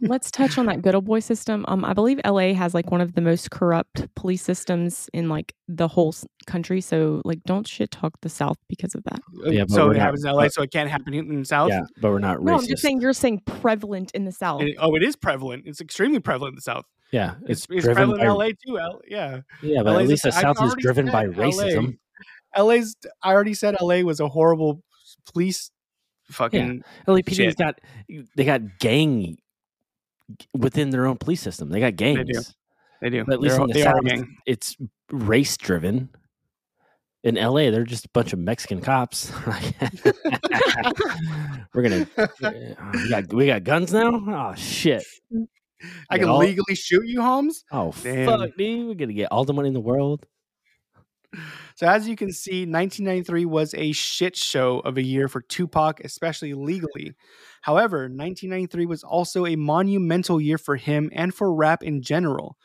Let's touch on that good old boy system. Um, I believe LA has like one of the most corrupt police systems in like the whole country. So like, don't shit talk the South because of that. Yeah, so it not- happens in LA, so it can't happen in the South. Yeah, but we're not racist. No, racist. I'm just saying you're saying prevalent in the South. It- oh, it is prevalent. It's extremely prevalent in the South. yeah, It's, it's, it's driven prevalent by, in LA too. L, yeah. Yeah, but LA's at least the South is driven said by LA. racism. LA's. I already said LA was a horrible police fucking. LAPD's Shit. got they got gang within their own police system. They got gangs. They do. They do. But at least They're- in the they South, gang. it's race driven. In LA, they're just a bunch of Mexican cops. We're gonna uh, we got we got guns now. Oh shit! I can all- legally shoot you, Holmes. Oh Damn. fuck, dude! We're gonna get all the money in the world. So as you can see, 1993 was a shit show of a year for Tupac, especially legally. However, 1993 was also a monumental year for him and for rap in general.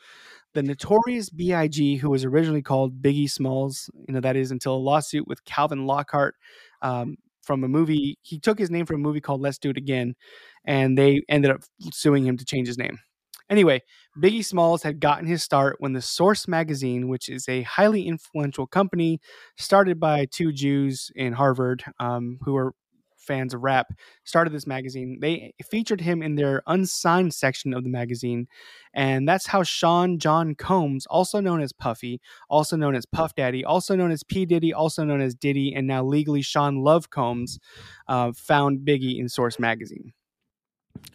The notorious B.I.G., who was originally called Biggie Smalls, you know that is until a lawsuit with Calvin Lockhart um, from a movie. He took his name from a movie called Let's Do It Again, and they ended up suing him to change his name. Anyway, Biggie Smalls had gotten his start when the Source magazine, which is a highly influential company started by two Jews in Harvard um, who were fans of rap started this magazine. They featured him in their unsigned section of the magazine, and that's how Sean John Combs, also known as Puffy, also known as Puff Daddy, also known as P Diddy, also known as Diddy, and now legally Sean Love Combs, uh, found Biggie in Source magazine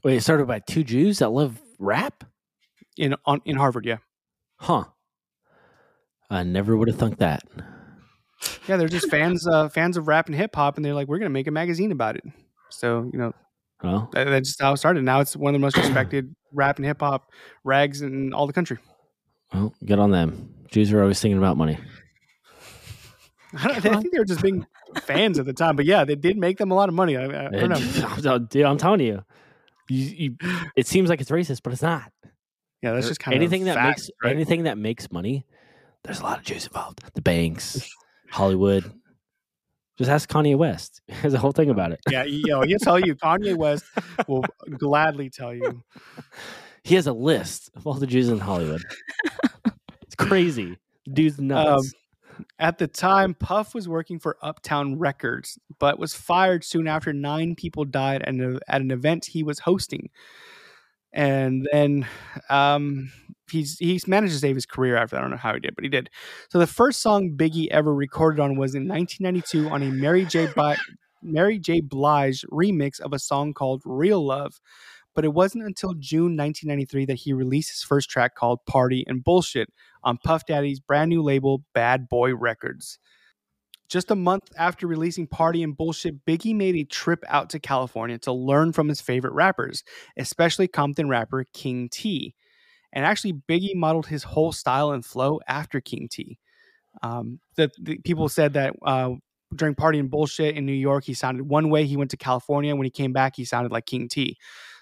Wait, it started by two Jews that love rap? in on in Harvard. Yeah, Huh. I never would have thunk that. yeah, they're just fans uh, fans of rap and hip hop, and they're like, we're gonna make a magazine about it. So you know, Well, that, that's just how it started. Now it's one of the most respected rap and hip hop rags in all the country. well, get on them. Jews are always thinking about money. I, don't, I think they were just being fans at the time, but yeah, they did make them a lot of money. I, I, don't know. Dude, I'm telling you, you, you, it seems like it's racist, but it's not. Yeah, that's just kind anything of anything that fact, makes right? anything that makes money. There's a lot of Jews involved. The banks, Hollywood. Just ask Kanye West. There's a whole thing about it. Yeah, you know, he'll tell you. Kanye West will gladly tell you. He has a list of all the Jews in Hollywood. it's crazy. Dude's um, nuts. At the time, Puff was working for Uptown Records, but was fired soon after nine people died at an, event he was hosting. And then um, he's he's managed to save his career after that. I don't know how he did, but he did. So the first song Biggie ever recorded on was in 1992 on a Mary J. Blige, Mary J. Blige remix of a song called "Real Love." But it wasn't until June 1993 that he released his first track called "Party and Bullshit." On Puff Daddy's brand new label, Bad Boy Records. Just a month after releasing Party and Bullshit, Biggie made a trip out to California to learn from his favorite rappers, especially Compton rapper King Tee. And actually, Biggie modeled his whole style and flow after King Tee. Um, the, the people said that uh, during Party and Bullshit in New York, he sounded one way. He went to California. When he came back, he sounded like King Tee.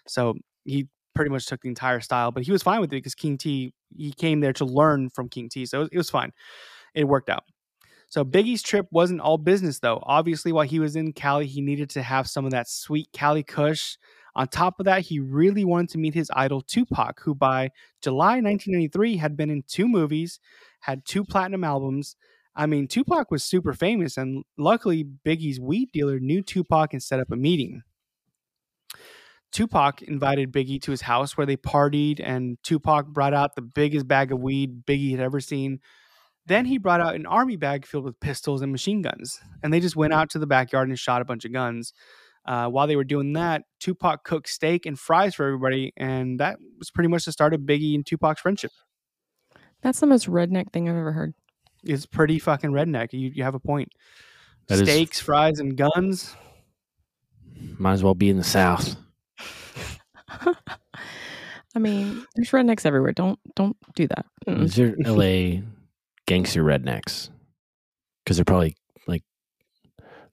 So he pretty much took the entire style, but he was fine with it because King Tee he came there to learn from King Tee, so it was, it was fine. It worked out. So Biggie's trip wasn't all business though. Obviously, while he was in Cali, he needed to have some of that sweet Cali Kush. On top of that, he really wanted to meet his idol Tupac, who by July 1993 had been in two movies, had two platinum albums. I mean, Tupac was super famous, and luckily, Biggie's weed dealer knew Tupac and set up a meeting. Tupac invited Biggie to his house where they partied, and Tupac brought out the biggest bag of weed Biggie had ever seen. Then he brought out an army bag filled with pistols and machine guns, and they just went out to the backyard and shot a bunch of guns. Uh, while they were doing that, Tupac cooked steak and fries for everybody, and that was pretty much the start of Biggie and Tupac's friendship. That's the most redneck thing I've ever heard. It's pretty fucking redneck. You, you have a point. That is- Steaks, fries, and guns. Might as well be in the South. I mean, there's rednecks everywhere. Don't don't do that. Mm-mm. These are LA gangster rednecks. Because they're probably like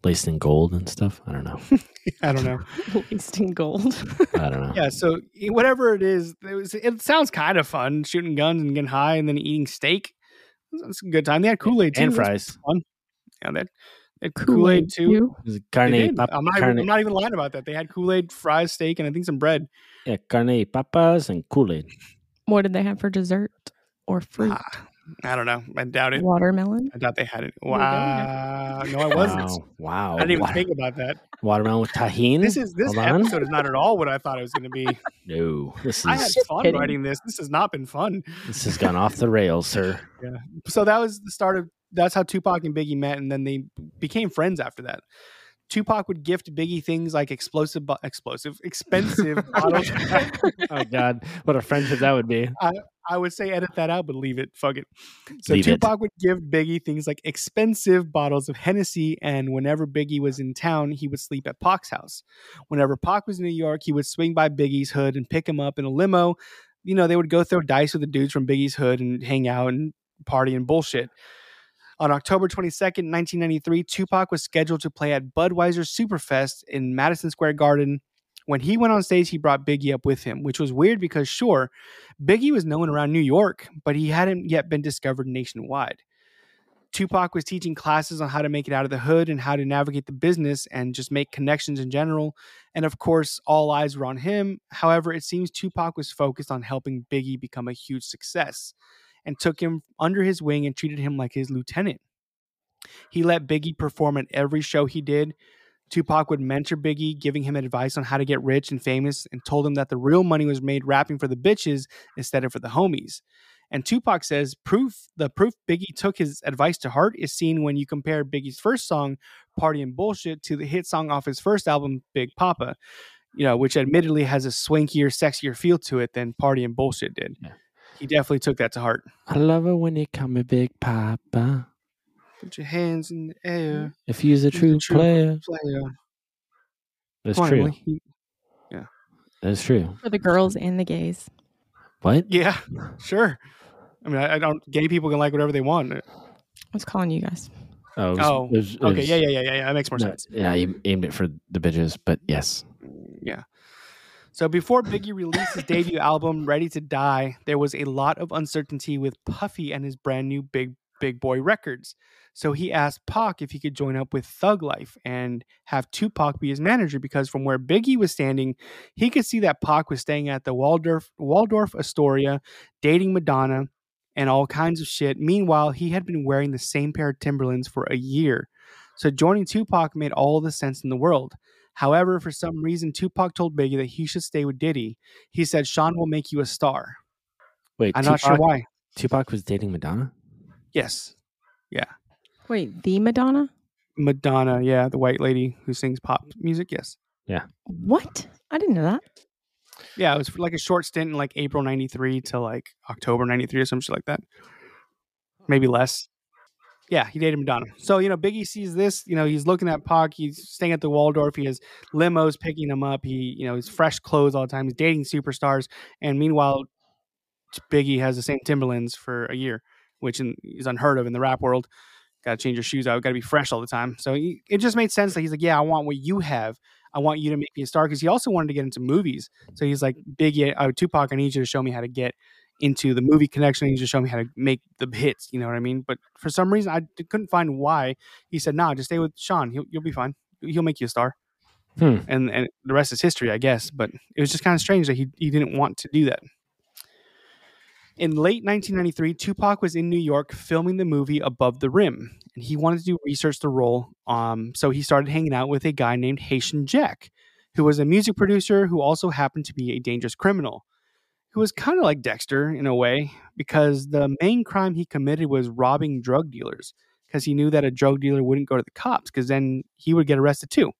laced in gold and stuff. I don't know. I don't know. Laced in gold. I don't know. Yeah, so whatever it is, it, was, it sounds kind of fun shooting guns and getting high and then eating steak. It's a good time. They had Kool Aid. And That's fries. fun. Yeah, they they had Kool Aid too. you? Is Carne, pap- I'm, not carne, even, I'm not even lying about that. They had Kool Aid, fries, steak, and I think some bread. yeah, carne, papas, and Kool Aid. What did they have for dessert or fruit? Ah, I don't know. I doubt it. Watermelon. I doubt they had it. Wow. No, I wasn't. Wow. wow. I didn't even Wa- think about that. Watermelon with tahini. This is this Hold on. episode is not at all what I thought it was going to be. No, this is. I had fun kidding. writing this. This has not been fun. this has gone off the rails, sir. Yeah. so that was the start of that's how Tupac and Biggie met, and then they became friends after that. Tupac would gift Biggie things like explosive, explosive, expensive bottles. Oh God, what a friendship that would be. I would say edit that out, but leave it. Fuck it. So Leave it. Tupac would give Biggie things like expensive bottles of Hennessy, and whenever Biggie was in town, he would sleep at Pac's house. Whenever Pac was in New York, he would swing by Biggie's hood and pick him up in a limo. You know, they would go throw dice with the dudes from Biggie's hood and hang out and party and bullshit. On October 22nd, 1993, Tupac was scheduled to play at Budweiser Superfest in Madison Square Garden. When he went on stage, he brought Biggie up with him, which was weird because, sure, Biggie was known around New York, but he hadn't yet been discovered nationwide. Tupac was teaching classes on how to make it out of the hood and how to navigate the business and just make connections in general. And of course, all eyes were on him. However, it seems Tupac was focused on helping Biggie become a huge success and took him under his wing and treated him like his lieutenant. He let Biggie perform at every show he did. Tupac would mentor Biggie, giving him advice on how to get rich and famous, and told him that the real money was made rapping for the bitches instead of for the homies. And Tupac says proof the proof Biggie took his advice to heart is seen when you compare Biggie's first song, Party and Bullshit, to the hit song off his first album, Big Poppa, you know, which admittedly has a swankier, sexier feel to it than Party and Bullshit did. Yeah. He definitely took that to heart. I love it when you call me Big Poppa. Put your hands in the air. Mm-hmm. If he's a You's a true true player, Player. that's Come on, true. Yeah. That's true. For the girls and the gays. What? Yeah, sure. I mean, I, I don't. Gay people can like whatever they want. I was calling you guys. Oh, it was- Oh, it was- it Okay, was- yeah, yeah, yeah, yeah, yeah. That makes more no, sense. Yeah, I aimed it for the bitches, but yes. Mm, yeah. So before Biggie released his debut album, Ready to Die, there was a lot of uncertainty with Puffy and his brand new Big Big Boy Records. So he asked Pac if he could join up with Thug Life and have Tupac be his manager because from where Biggie was standing, he could see that Pac was staying at the Waldorf Waldorf Astoria, dating Madonna and all kinds of shit. Meanwhile, he had been wearing the same pair of Timberlands for a year. So joining Tupac made all the sense in the world. However, for some reason, Tupac told Biggie that he should stay with Diddy. He said, Sean will make you a star. Wait, I'm not sure why. Tupac was dating Madonna. Yes. Yeah. Wait, the Madonna? Madonna, yeah, the white lady who sings pop music, yes. Yeah. What? I didn't know that. Yeah, it was for like a short stint in like April 93 to like October 93 or some shit like that. Maybe less. Yeah, he dated Madonna. So, you know, Biggie sees this, you know, he's looking at Pac, he's staying at the Waldorf, he has limos picking him up, he, you know, he's fresh clothes all the time, he's dating superstars, and meanwhile, Biggie has the same Timberlands for a year, which in, is unheard of in the rap world. Got to change your shoes out, got to be fresh all the time. So he, it just made sense that he's like, yeah, I want what you have. I want you to make me a star because he also wanted to get into movies. So he's like, Biggie, uh, Tupac, I need you to show me how to get into the movie connection. Need you to me how to make the hits. You know what I mean? But for some reason, I couldn't find why. He said, nah, just stay with Sean. He'll, you'll be fine. He'll make you a star. Hmm. And, and the rest is history, I guess. But it was just kind of strange that he, he didn't want to do that. In late 1993, Tupac was in New York filming the movie Above the Rim, and he wanted to do research the role. Um, so he started hanging out with a guy named Haitian Jack, who was a music producer who also happened to be a dangerous criminal, who was kind of like Dexter in a way, because the main crime he committed was robbing drug dealers, because he knew that a drug dealer wouldn't go to the cops, because then he would get arrested too.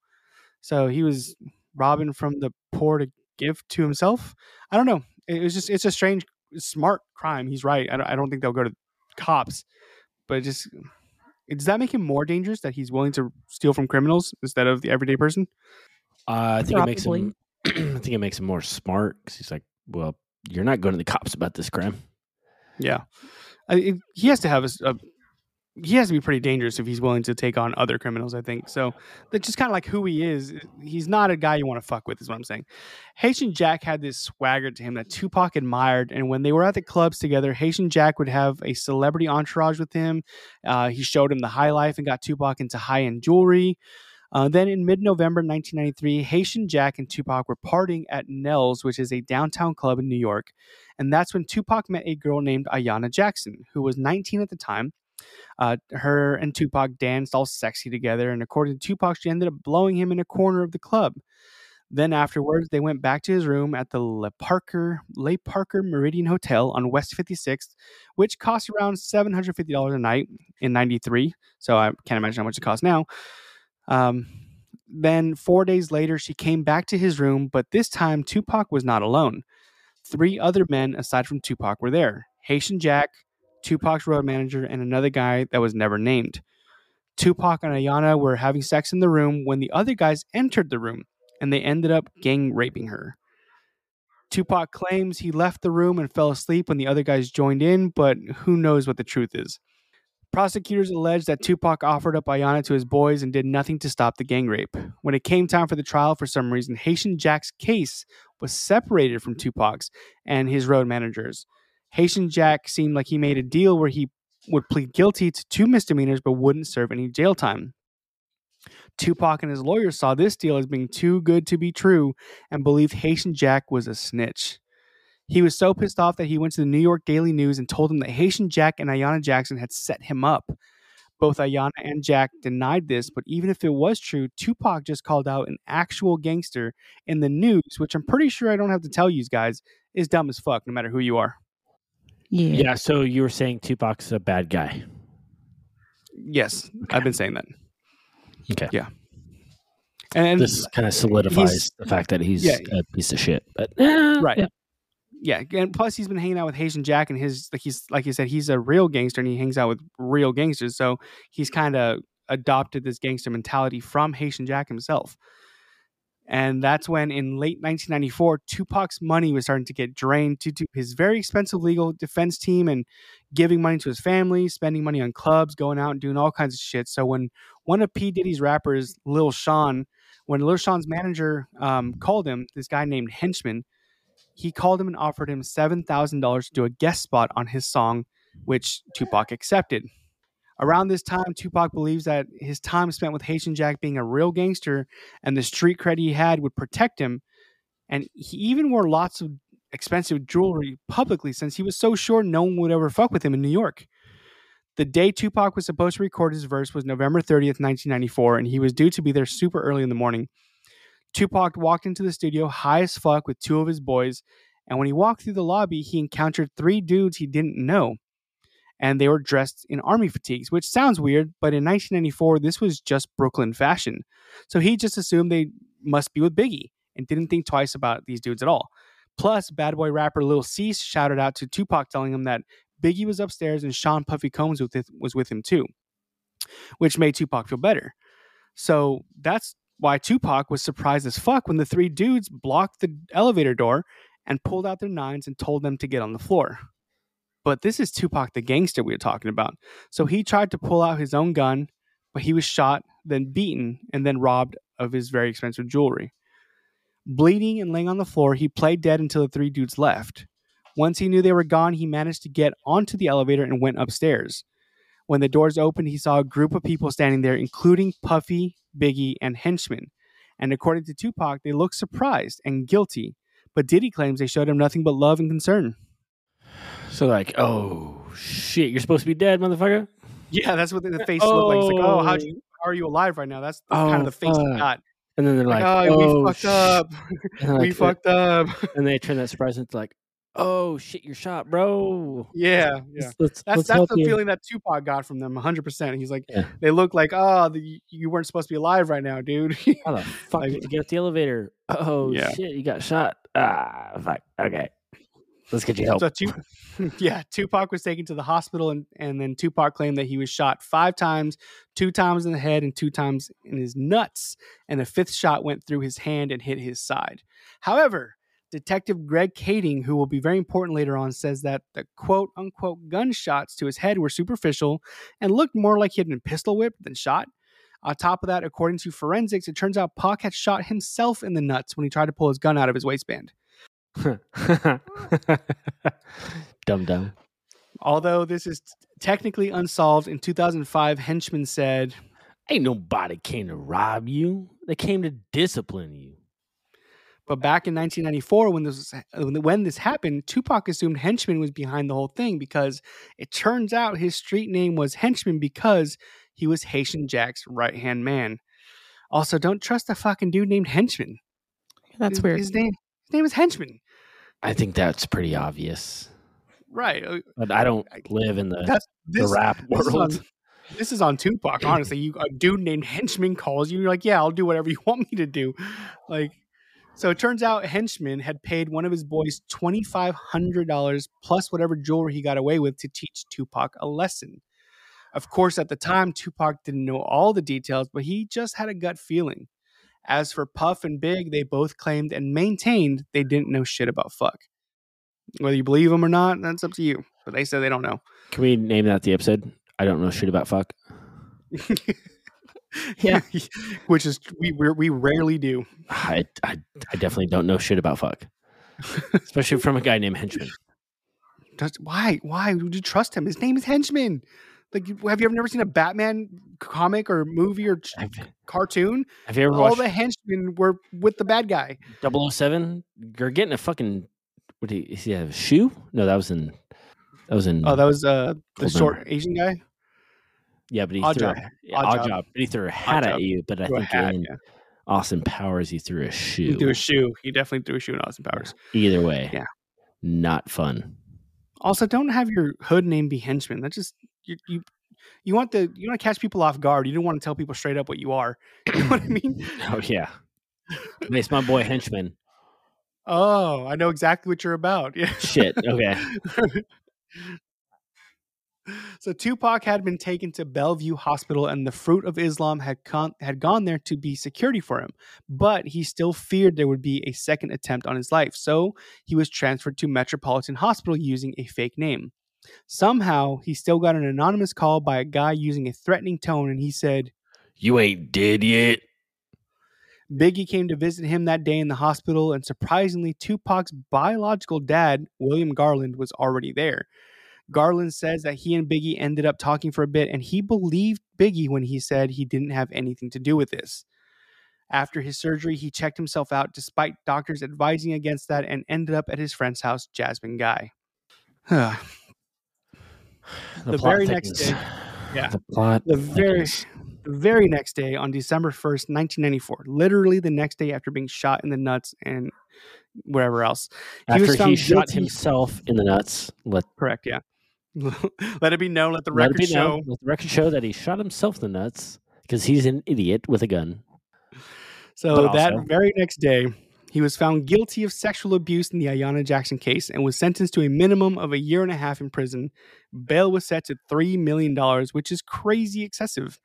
So he was robbing from the poor to give to himself. I don't know. It was just it's a strange, smart crime. He's right. I don't, I don't think they'll go to cops, but just does that make him more dangerous that he's willing to steal from criminals instead of the everyday person? Uh, I think it makes him. I think it makes him more smart because he's like, well, you're not going to the cops about this crime. Yeah, I, he has to have a, a- he has to be pretty dangerous if he's willing to take on other criminals. I think so. That's just kind of like who he is. He's not a guy you want to fuck with, is what I'm saying. Haitian Jack had this swagger to him that Tupac admired, and when they were at the clubs together, Haitian Jack would have a celebrity entourage with him. Uh, he showed him the high life and got Tupac into high end jewelry. Uh, then in mid November 1993, Haitian Jack and Tupac were partying at Nell's, which is a downtown club in New York. And that's when Tupac met a girl named Ayana Jackson, who was 19 at the time. Uh, her and Tupac danced all sexy together, and according to Tupac, she ended up blowing him in a corner of the club. Then afterwards, they went back to his room at the Le Parker Le Parker Meridien Hotel on West 56th, which cost around $750 a night in 93. So I can't imagine how much it costs now. Um, then four days later, she came back to his room, but this time Tupac was not alone. Three other men aside from Tupac were there Haitian Jack, Tupac's road manager, and another guy that was never named. Tupac and Ayana were having sex in the room when the other guys entered the room and they ended up gang raping her. Tupac claims he left the room and fell asleep when the other guys joined in, but who knows what the truth is. Prosecutors alleged that Tupac offered up Ayana to his boys and did nothing to stop the gang rape. When it came time for the trial, for some reason, Haitian Jack's case was separated from Tupac's and his road managers. Haitian Jack seemed like he made a deal where he would plead guilty to two misdemeanors but wouldn't serve any jail time. Tupac and his lawyers saw this deal as being too good to be true and believed Haitian Jack was a snitch. He was so pissed off that he went to the New York Daily News and told them that Haitian Jack and Ayana Jackson had set him up. Both Ayana and Jack denied this, but even if it was true, Tupac just called out an actual gangster in the news, which I'm pretty sure I don't have to tell you guys is dumb as fuck, no matter who you are. Yeah. Yeah. So you were saying Tupac's a bad guy. Yes, I've been saying that. Okay. Yeah. And this kind of solidifies the fact that he's yeah. a piece of shit. But eh, Right. yeah. Yeah, and plus he's been hanging out with Haitian Jack and his like he's like you said he's a real gangster and he hangs out with real gangsters, so he's kind of adopted this gangster mentality from Haitian Jack himself. And that's when in late 1994 Tupac's money was starting to get drained due to his very expensive legal defense team and giving money to his family, spending money on clubs, going out and doing all kinds of shit. So when one of P Diddy's rappers, Lil Shawn, when Lil Shawn's manager um, called him, this guy named Henchman, he called him and offered him $7,000 to do a guest spot on his song, which Tupac accepted. Around this time, Tupac believes that his time spent with Haitian Jack being a real gangster and the street cred he had would protect him. And he even wore lots of expensive jewelry publicly since he was so sure no one would ever fuck with him in New York. The day Tupac was supposed to record his verse was November 30th, 1994, and he was due to be there super early in the morning. Tupac walked into the studio high as fuck with two of his boys, and when he walked through the lobby, he encountered three dudes he didn't know. And they were dressed in army fatigues, which sounds weird, but in 1994, this was just Brooklyn fashion. So he just assumed they must be with Biggie and didn't think twice about these dudes at all. Plus, bad boy rapper Lil Cease shouted out to Tupac telling him that Biggie was upstairs and Sean Puffy Combs was with, him too, which made Tupac feel better. So that's why Tupac was surprised as fuck when the three dudes blocked the elevator door and pulled out their nines and told them to get on the floor. But this is Tupac the gangster we were talking about. So he tried to pull out his own gun, but he was shot, then beaten, and then robbed of his very expensive jewelry. Bleeding and laying on the floor, he played dead until the three dudes left. Once he knew they were gone, he managed to get onto the elevator and went upstairs. When the doors opened, he saw a group of people standing there, including Puffy, Biggie, and henchmen. And according to Tupac, they looked surprised and guilty. But Diddy claims they showed him nothing but love and concern. So like, oh shit, you're supposed to be dead, motherfucker. Yeah, that's what the face looked like. It's like, oh, how you are you alive right now? That's oh, kind Oh, of the face fuck. got. And then they're Like, like, oh, oh, we fucked sh-" up. We like, fucked up. and they turn that surprise into like, oh shit, you're shot, bro. yeah, yeah. Let's, let's, That's let's that's the you. feeling that Tupac got from them, 100. percent He's like, Yeah. they look like, oh, the, you weren't supposed to be alive right now, dude. How the fuck Like- did you get the elevator? Oh Yeah. shit, you got shot. Ah, fuck. Okay, let's get you help. So Tu- yeah, Tupac was taken to the hospital, and, and then Tupac claimed that he was shot five times, two times in the head and two times in his nuts, and the fifth shot went through his hand and hit his side. However, Detective Greg Kading, who will be very important later on, says that the quote unquote gunshots to his head were superficial and looked more like he had been pistol whipped than shot. On top of that, according to forensics, it turns out Pac had shot himself in the nuts when he tried to pull his gun out of his waistband. dumb dumb. Although this is technically unsolved, in 2005, Henchman said, Ain't nobody came to rob you. They came to discipline you. But back in 1994, when this was, when this happened, Tupac assumed Henchman was behind the whole thing because it turns out his street name was Henchman because he was Haitian Jack's right hand man. Also, don't trust a fucking dude named Henchman. That's his, weird. His name, his name is Henchman. I think that's pretty obvious. Right. uh, But I don't live in the, That's the this, rap this is, on, world. this is on Tupac, honestly. You a dude named Henchman calls you, you're like, yeah, I'll do whatever you want me to do. Like, so it turns out Henchman had paid one of his boys twenty five hundred dollars plus whatever jewelry he got away with to teach Tupac a lesson. Of course, at the time, Tupac didn't know all the details, but he just had a gut feeling. As for Puff and Big, they both claimed and maintained they didn't know shit about fuck. Whether you believe them or not, that's up to you. But they said they don't know. Can we name that the episode? I don't know shit about fuck. Yeah. which is we we're, we rarely do. I, I, I definitely don't know shit about fuck. Especially from a guy named Henchman. Just, why? Why would you trust him? His name is Henchman. Like, have you ever never seen a Batman comic or movie or ch- Have, cartoon? have you ever All watched the henchmen were with the bad guy. 007? You're getting a fucking. What do you, is he have a shoe? No, that was in. That was in. Oh, that was uh the short Asian guy. Yeah, but he Odd threw job. a, Odd odd, job. job. But he threw a hat job. at you. But I think hat, in yeah. Austin Powers, he threw a shoe. He threw a shoe. He definitely threw a shoe in Austin Powers. Either way, Yeah. not fun. Also, don't have your hood name be henchman. That just you you you want the you want to catch people off guard. You don't want to tell people straight up what you are. You know what I mean? Oh yeah, it's my boy henchman. Oh, I know exactly what you're about. Yeah. Shit. Okay. so Tupac had been taken to Bellevue Hospital, and the Fruit of Islam had con- had gone there to be security for him. But he still feared there would be a second attempt on his life, so he was transferred to Metropolitan Hospital using a fake name. Somehow, he still got an anonymous call by a guy using a threatening tone, and he said, You ain't dead yet. Biggie came to visit him that day in the hospital, and surprisingly, Tupac's biological dad, William Garland, was already there. Garland says that he and Biggie ended up talking for a bit, and he believed Biggie when he said he didn't have anything to do with this. After his surgery, he checked himself out despite doctors advising against that and ended up at his friend's house, Jasmine Guy. the plot very next day, yeah. The plot. The very- thickens. very next day, on December 1st, 1994, literally the next day after being shot in the nuts and wherever else. He was after he shot himself in the nuts. Let Correct, yeah. let it be known, let the let record be show. known. Let the record show that he shot himself in the nuts because he's an idiot with a gun. So But that also- very next day, he was found guilty of sexual abuse in the Ayanna Jackson case and was sentenced to a minimum of a year and a half in prison. Bail was set to $3 million, which is crazy excessive.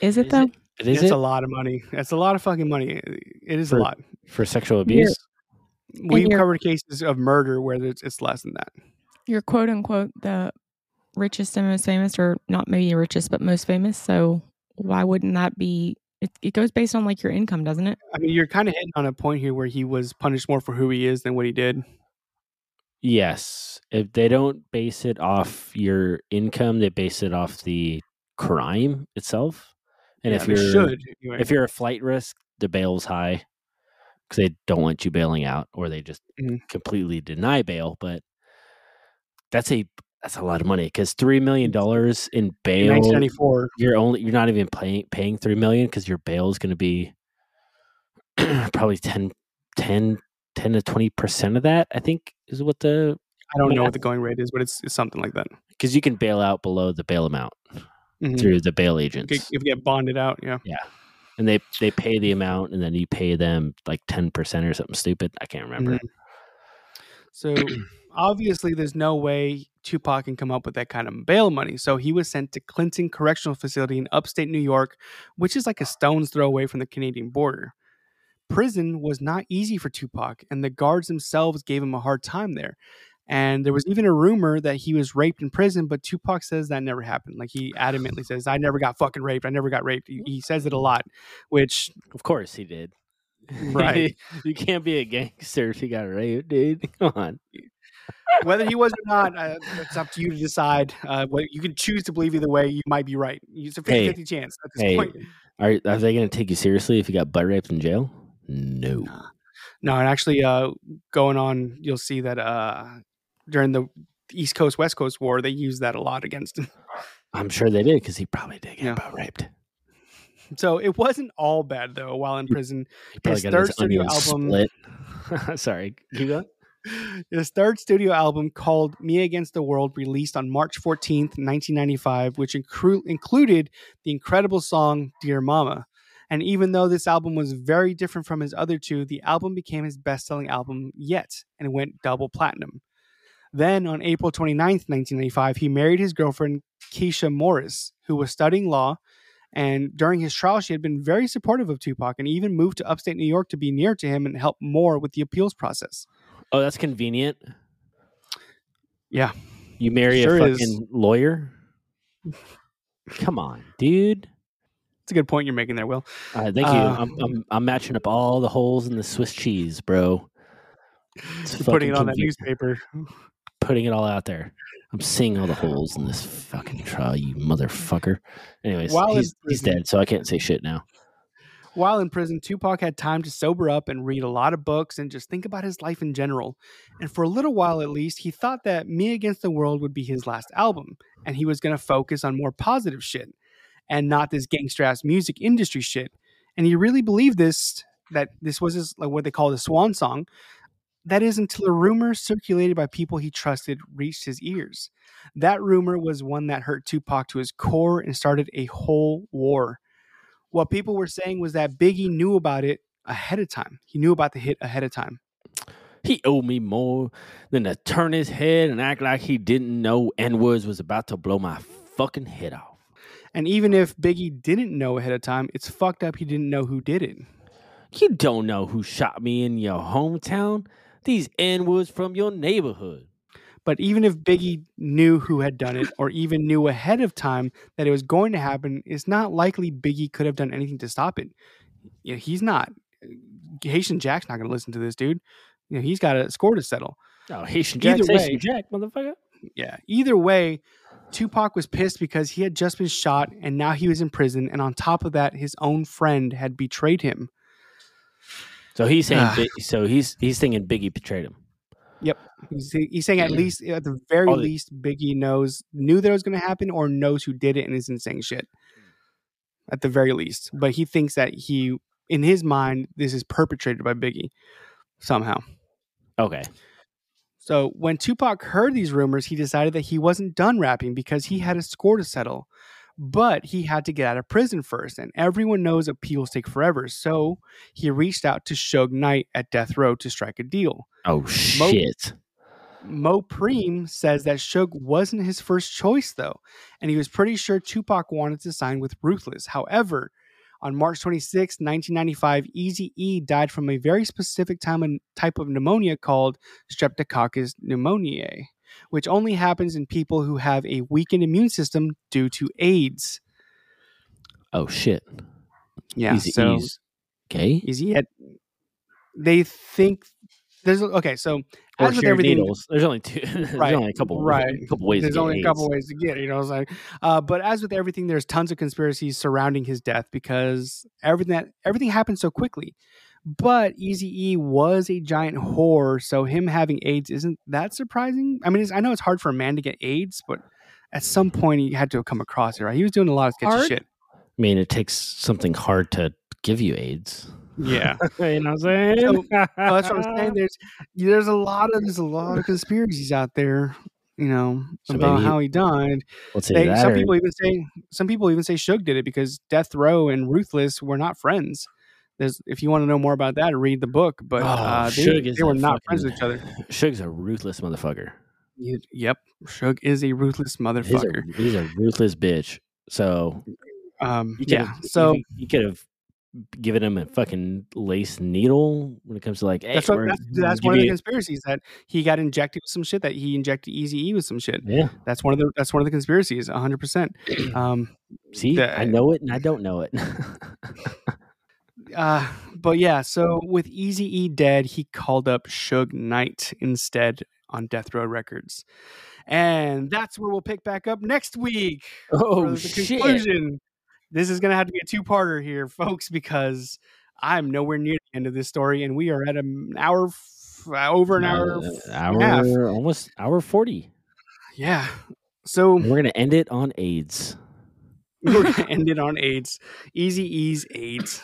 Is it Is though? it? Is It's it a lot of money. That's a lot of fucking money. It is For- a lot. for sexual abuse? We've covered cases of murder where it's, it's less than that. You're quote unquote the richest and most famous, or not maybe the richest, but most famous. So why wouldn't that be? It, it goes based on like your income, doesn't it? I mean, you're kind of hitting on a point here where he was punished more for who he is than what he did. Yes. If they don't base it off your income, they base it off the crime itself. And Yeah, if you're should, anyway. if you're a flight risk, the bail's high because they don't want you bailing out, or they just Mhm. completely deny bail. But that's a that's a lot of money because three million dollars in bail. 1994, You're only you're not even paying paying three million because your bail is going to be probably 10, 10, 10 to twenty percent of that. I think is what the I don't know what the going rate is, but it's, it's something like that. because you can bail out below the bail amount Mhm. through the bail agents, if you get bonded out, yeah. Yeah, and they they pay the amount, and then you pay them like ten percent or something stupid. I can't remember. Mhm. So obviously, there's no way Tupac can come up with that kind of bail money. So he was sent to Clinton Correctional Facility in upstate New York, which is like a stone's throw away from the Canadian border. Prison was not easy for Tupac, and the guards themselves gave him a hard time there. And there was even a rumor that he was raped in prison, but Tupac says that never happened. Like he adamantly says, "I never got fucking raped. I never got raped." He, says it a lot, which Of course he did. Right. you can't be a gangster if you got raped, dude. Come on. Whether he was or not, uh, it's up to you to decide. Uh, what you can choose to believe either way. You might be right. It's a 50 Hey. 50 chance at this Hey. point. Are are they going to take you seriously if you got butt raped in jail? No. No, and actually, uh, going on, you'll see that uh, during the East Coast West Coast War, they used that a lot against him. I'm sure they did because he probably did get Yeah. butt raped. So it wasn't all bad though. While in prison, His third his studio album- split. Sorry, keep going. His third studio album called "Me Against the World" released on March 14th, 1995, which inclu- included the incredible song "Dear Mama." And even though this album was very different from his other two, the album became his best-selling album yet, and went double platinum. Then, on April 29th, 1995, he married his girlfriend Keisha Morris, who was studying law. And during his trial, she had been very supportive of Tupac and even moved to upstate New York to be near to him and help more with the appeals process. Oh, that's convenient. Yeah. You marry Sure a is. fucking lawyer? Come on, dude. It's a good point you're making there, Will. Thank you. Uh, I'm, I'm I'm matching up all the holes in the Swiss cheese, bro. Putting it on that newspaper. Putting it all out there. I'm seeing all the holes in this fucking trial, you motherfucker. Anyways, While he's, he's dead, so I can't say shit now. While in prison, Tupac had time to sober up and read a lot of books and just think about his life in general. And for a little while at least, he thought that Me Against the World would be his last album, and he was going to focus on more positive shit and not this gangster ass music industry shit. And he really believed this that this was his like what they call the swan song. That is until a rumor circulated by people he trusted reached his ears. That rumor was one that hurt Tupac to his core and started a whole war. What people were saying was that Biggie knew about it ahead of time. He knew about the hit ahead of time. He owed me more than to turn his head and act like he didn't know N words was about to blow my fucking head off. And even if Biggie didn't know ahead of time, it's fucked up he didn't know who did it. You don't know who shot me in your hometown. These N words from your neighborhood. But even if Biggie knew who had done it, or even knew ahead of time that it was going to happen, it's not likely Biggie could have done anything to stop it. You know, he's not. Haitian Jack's not going to listen to this dude. You know, he's got a score to settle. Oh, Haitian Jack, Either Haitian Jack, motherfucker. Yeah. Either way, Tupac was pissed because he had just been shot and now he was in prison. And on top of that, his own friend had betrayed him. So he's saying, Ah. So he's he's thinking Biggie betrayed him. He's, he's saying at least, at the very All least, Biggie knows, knew that it was going to happen or knows who did it and isn't saying shit. At the very least. But he thinks that he, in his mind, this is perpetrated by Biggie somehow. Okay. So when Tupac heard these rumors, he decided that he wasn't done rapping because he had a score to settle. But he had to get out of prison first, and everyone knows appeals take forever. So he reached out to Suge Knight at Death Row to strike a deal. Oh shit. Mo Preem says that Suge wasn't his first choice, though, and he was pretty sure Tupac wanted to sign with Ruthless. However, on March 26, 1995, Easy E died from a very specific time and type of pneumonia called Streptococcus pneumoniae, which only happens in people who have a weakened immune system due to AIDS. Oh shit. Yeah, Eazy so E's gay. Eazy had. They think there's okay. So as with everything, needles. There's only two. there's Right, only a couple. right. A couple ways. there's to get only a couple ways to get it, you know. It's like, uh, but as with everything, there's tons of conspiracies surrounding his death because everything that everything happened so quickly. But Easy E was a giant whore, so him having AIDS isn't that surprising. I mean, it's, I know it's hard for a man to get AIDS, but at some point he had to come across it, right? He was doing a lot of sketchy Hard? shit. I mean, it takes something hard to give you AIDS. Yeah, you know what I'm saying? So- Well, that's what I'm saying. There's there's a lot of there's a lot of conspiracies out there, you know, So about how he died. They, some or- people even say some people even say Suge did it because Death Row and Ruthless were not friends. There's if you want to know more about that, read the book. But Oh, uh, they, they were not friends with each other. Suge's a ruthless motherfucker. Y- Yep, Suge is a ruthless He's a, motherfucker. he's a ruthless bitch. So Um, yeah, so you, you could have given him a fucking lace needle when it comes to like, hey, that's what that's, that's one of the you- conspiracies that he got injected with some shit that he injected Easy E with some shit. Yeah. That's one of the that's one of the conspiracies, hundred percent. Um, See, The- I know it and I don't know it. Uh, but yeah, so with Easy E dead, he called up Suge Knight instead on Death Row Records. And that's where we'll pick back up next week. oh the shit! conclusion. This is going to have to be a two parter here, folks, because I'm nowhere near the end of this story, and we are at an hour, f- over an hour. Uh, a half. hour, almost hour forty. Yeah. So And we're gonna end it on AIDS. we're going to end it on AIDS. Eazy-E's AIDS.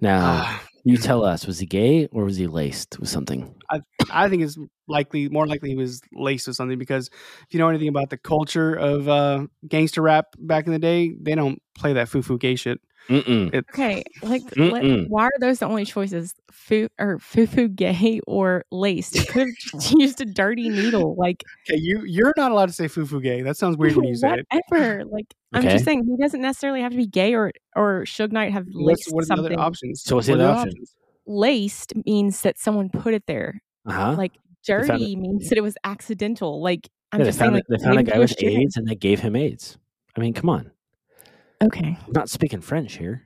Now, Ah, you tell us: was he gay or was he laced with something? I I think it's likely more likely he was laced with something because if you know anything about the culture of uh, gangster rap back in the day, they don't play that foo foo gay shit. Mm-mm. It, Okay, like let- why are those the only choices? Foo or foo foo gay or laced? You could have used a dirty needle. Like okay, you you're not allowed to say foo foo gay. That sounds weird when you say it. whatever. Like I'm just saying, he doesn't necessarily have to be gay or or Suge Knight have What's, laced what are the other something. options? So what's the What are other option? options? Laced means that someone put it there. Uh huh. Like found dirty means that it was accidental. Like I'm Yeah, just saying, found, like a, they found a guy with AIDS and they gave him AIDS. I mean, come on. Okay. I'm not speaking French here.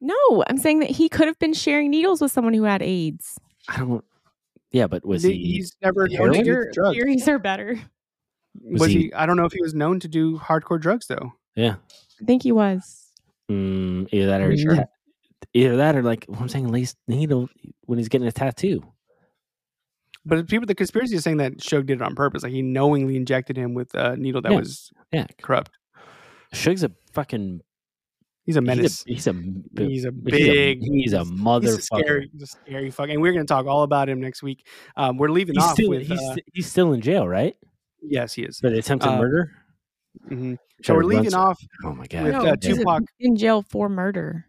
No, I'm saying that he could have been sharing needles with someone who had AIDS. I don't. Yeah, but was he? He's never known to do Your drugs. theories are better. Was Was he- he? I don't know if he was known to do hardcore drugs though. Yeah. I think he was. Mm, either that or Are sure? either that or like what I'm saying, at least needle when he's getting a tattoo. But people, the conspiracy is saying that Suge did it on purpose. Like he knowingly injected him with a needle that Yeah. was Yeah, corrupt. Suge's a fucking He's a he's menace. he's a, He's a he's a- big. he's a He's a motherfucker. scary, he's a scary fuck. And we're going to talk all about him next week. Um, we're leaving He's off still with. he's, uh, he's still in jail, right? yes, he is. For the attempted Uh, murder. Mhm. So we're leaving off Oh my god! with No, uh, Tupac. in jail for murder,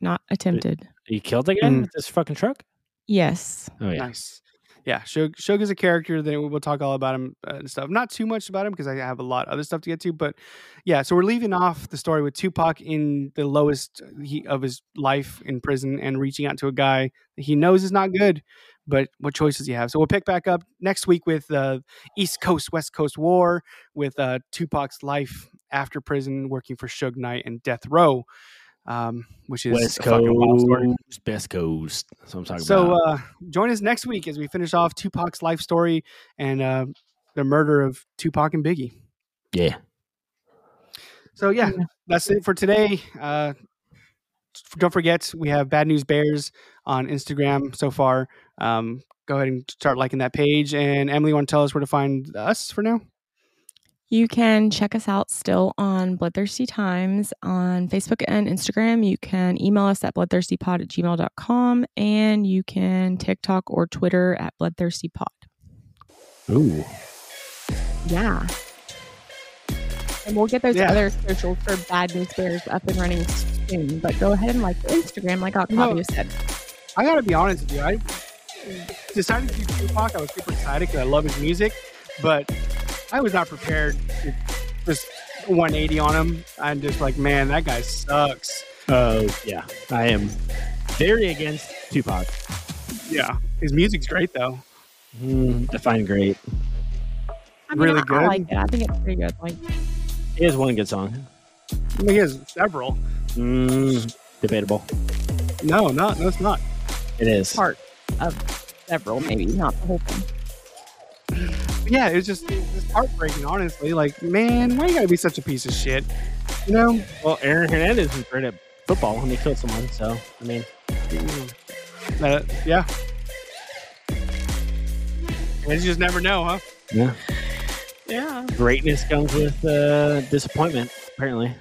not attempted. He killed again guy Mhm. with this fucking truck. Yes. Oh yeah. Nice. Yeah, Suge is a character. Then we'll talk all about him uh, and stuff. Not too much about him because I have a lot of other stuff to get to. But yeah, so we're leaving off the story with Tupac in the lowest he, of his life in prison and reaching out to a guy that he knows is not good. But what choice does he have? So we'll pick back up next week with uh, East Coast West Coast War with uh, Tupac's life after prison, working for Suge Knight and Death Row, um, which is West a fucking wild story. Coast, Best Coast. That's what I'm talking So about. uh, join us next week as we finish off Tupac's life story and uh, the murder of Tupac and Biggie. yeah. So yeah, Yeah. that's it for today. Uh, don't forget we have Bad News Bears on Instagram so far. Um, go ahead and start liking that page. And Emily, want to tell us where to find us for now? You can check us out still on Bloodthirsty Times on Facebook and Instagram. You can email us at bloodthirstypod at gmail.com and you can TikTok or Twitter at bloodthirstypod. Ooh. Yeah. And we'll get those Yeah. other socials for Bad News Bears up and running soon. But go ahead and like Instagram, like No. Octavio said. I gotta be honest with you. I decided to do Tupac. I was super excited because I love his music, but I was not prepared to just 180 on him. I'm just like, man, that guy sucks. Oh yeah. I am very against Tupac. Yeah, his music's great though. Mm, define great. I mean, Really I, good? I like it. I think it's pretty good. Like, He has one good song. I mean, he has several. Mm, debatable. No, not no, it's not. It is. part of several, maybe not the whole thing. But yeah, it was just it was heartbreaking. Honestly, like, man, why you gotta be such a piece of shit? You know? Well, Aaron Hernandez was great at football and he killed someone. So I mean, Uh, yeah. You just never know, huh? yeah, Yeah. greatness comes with uh, disappointment. Apparently.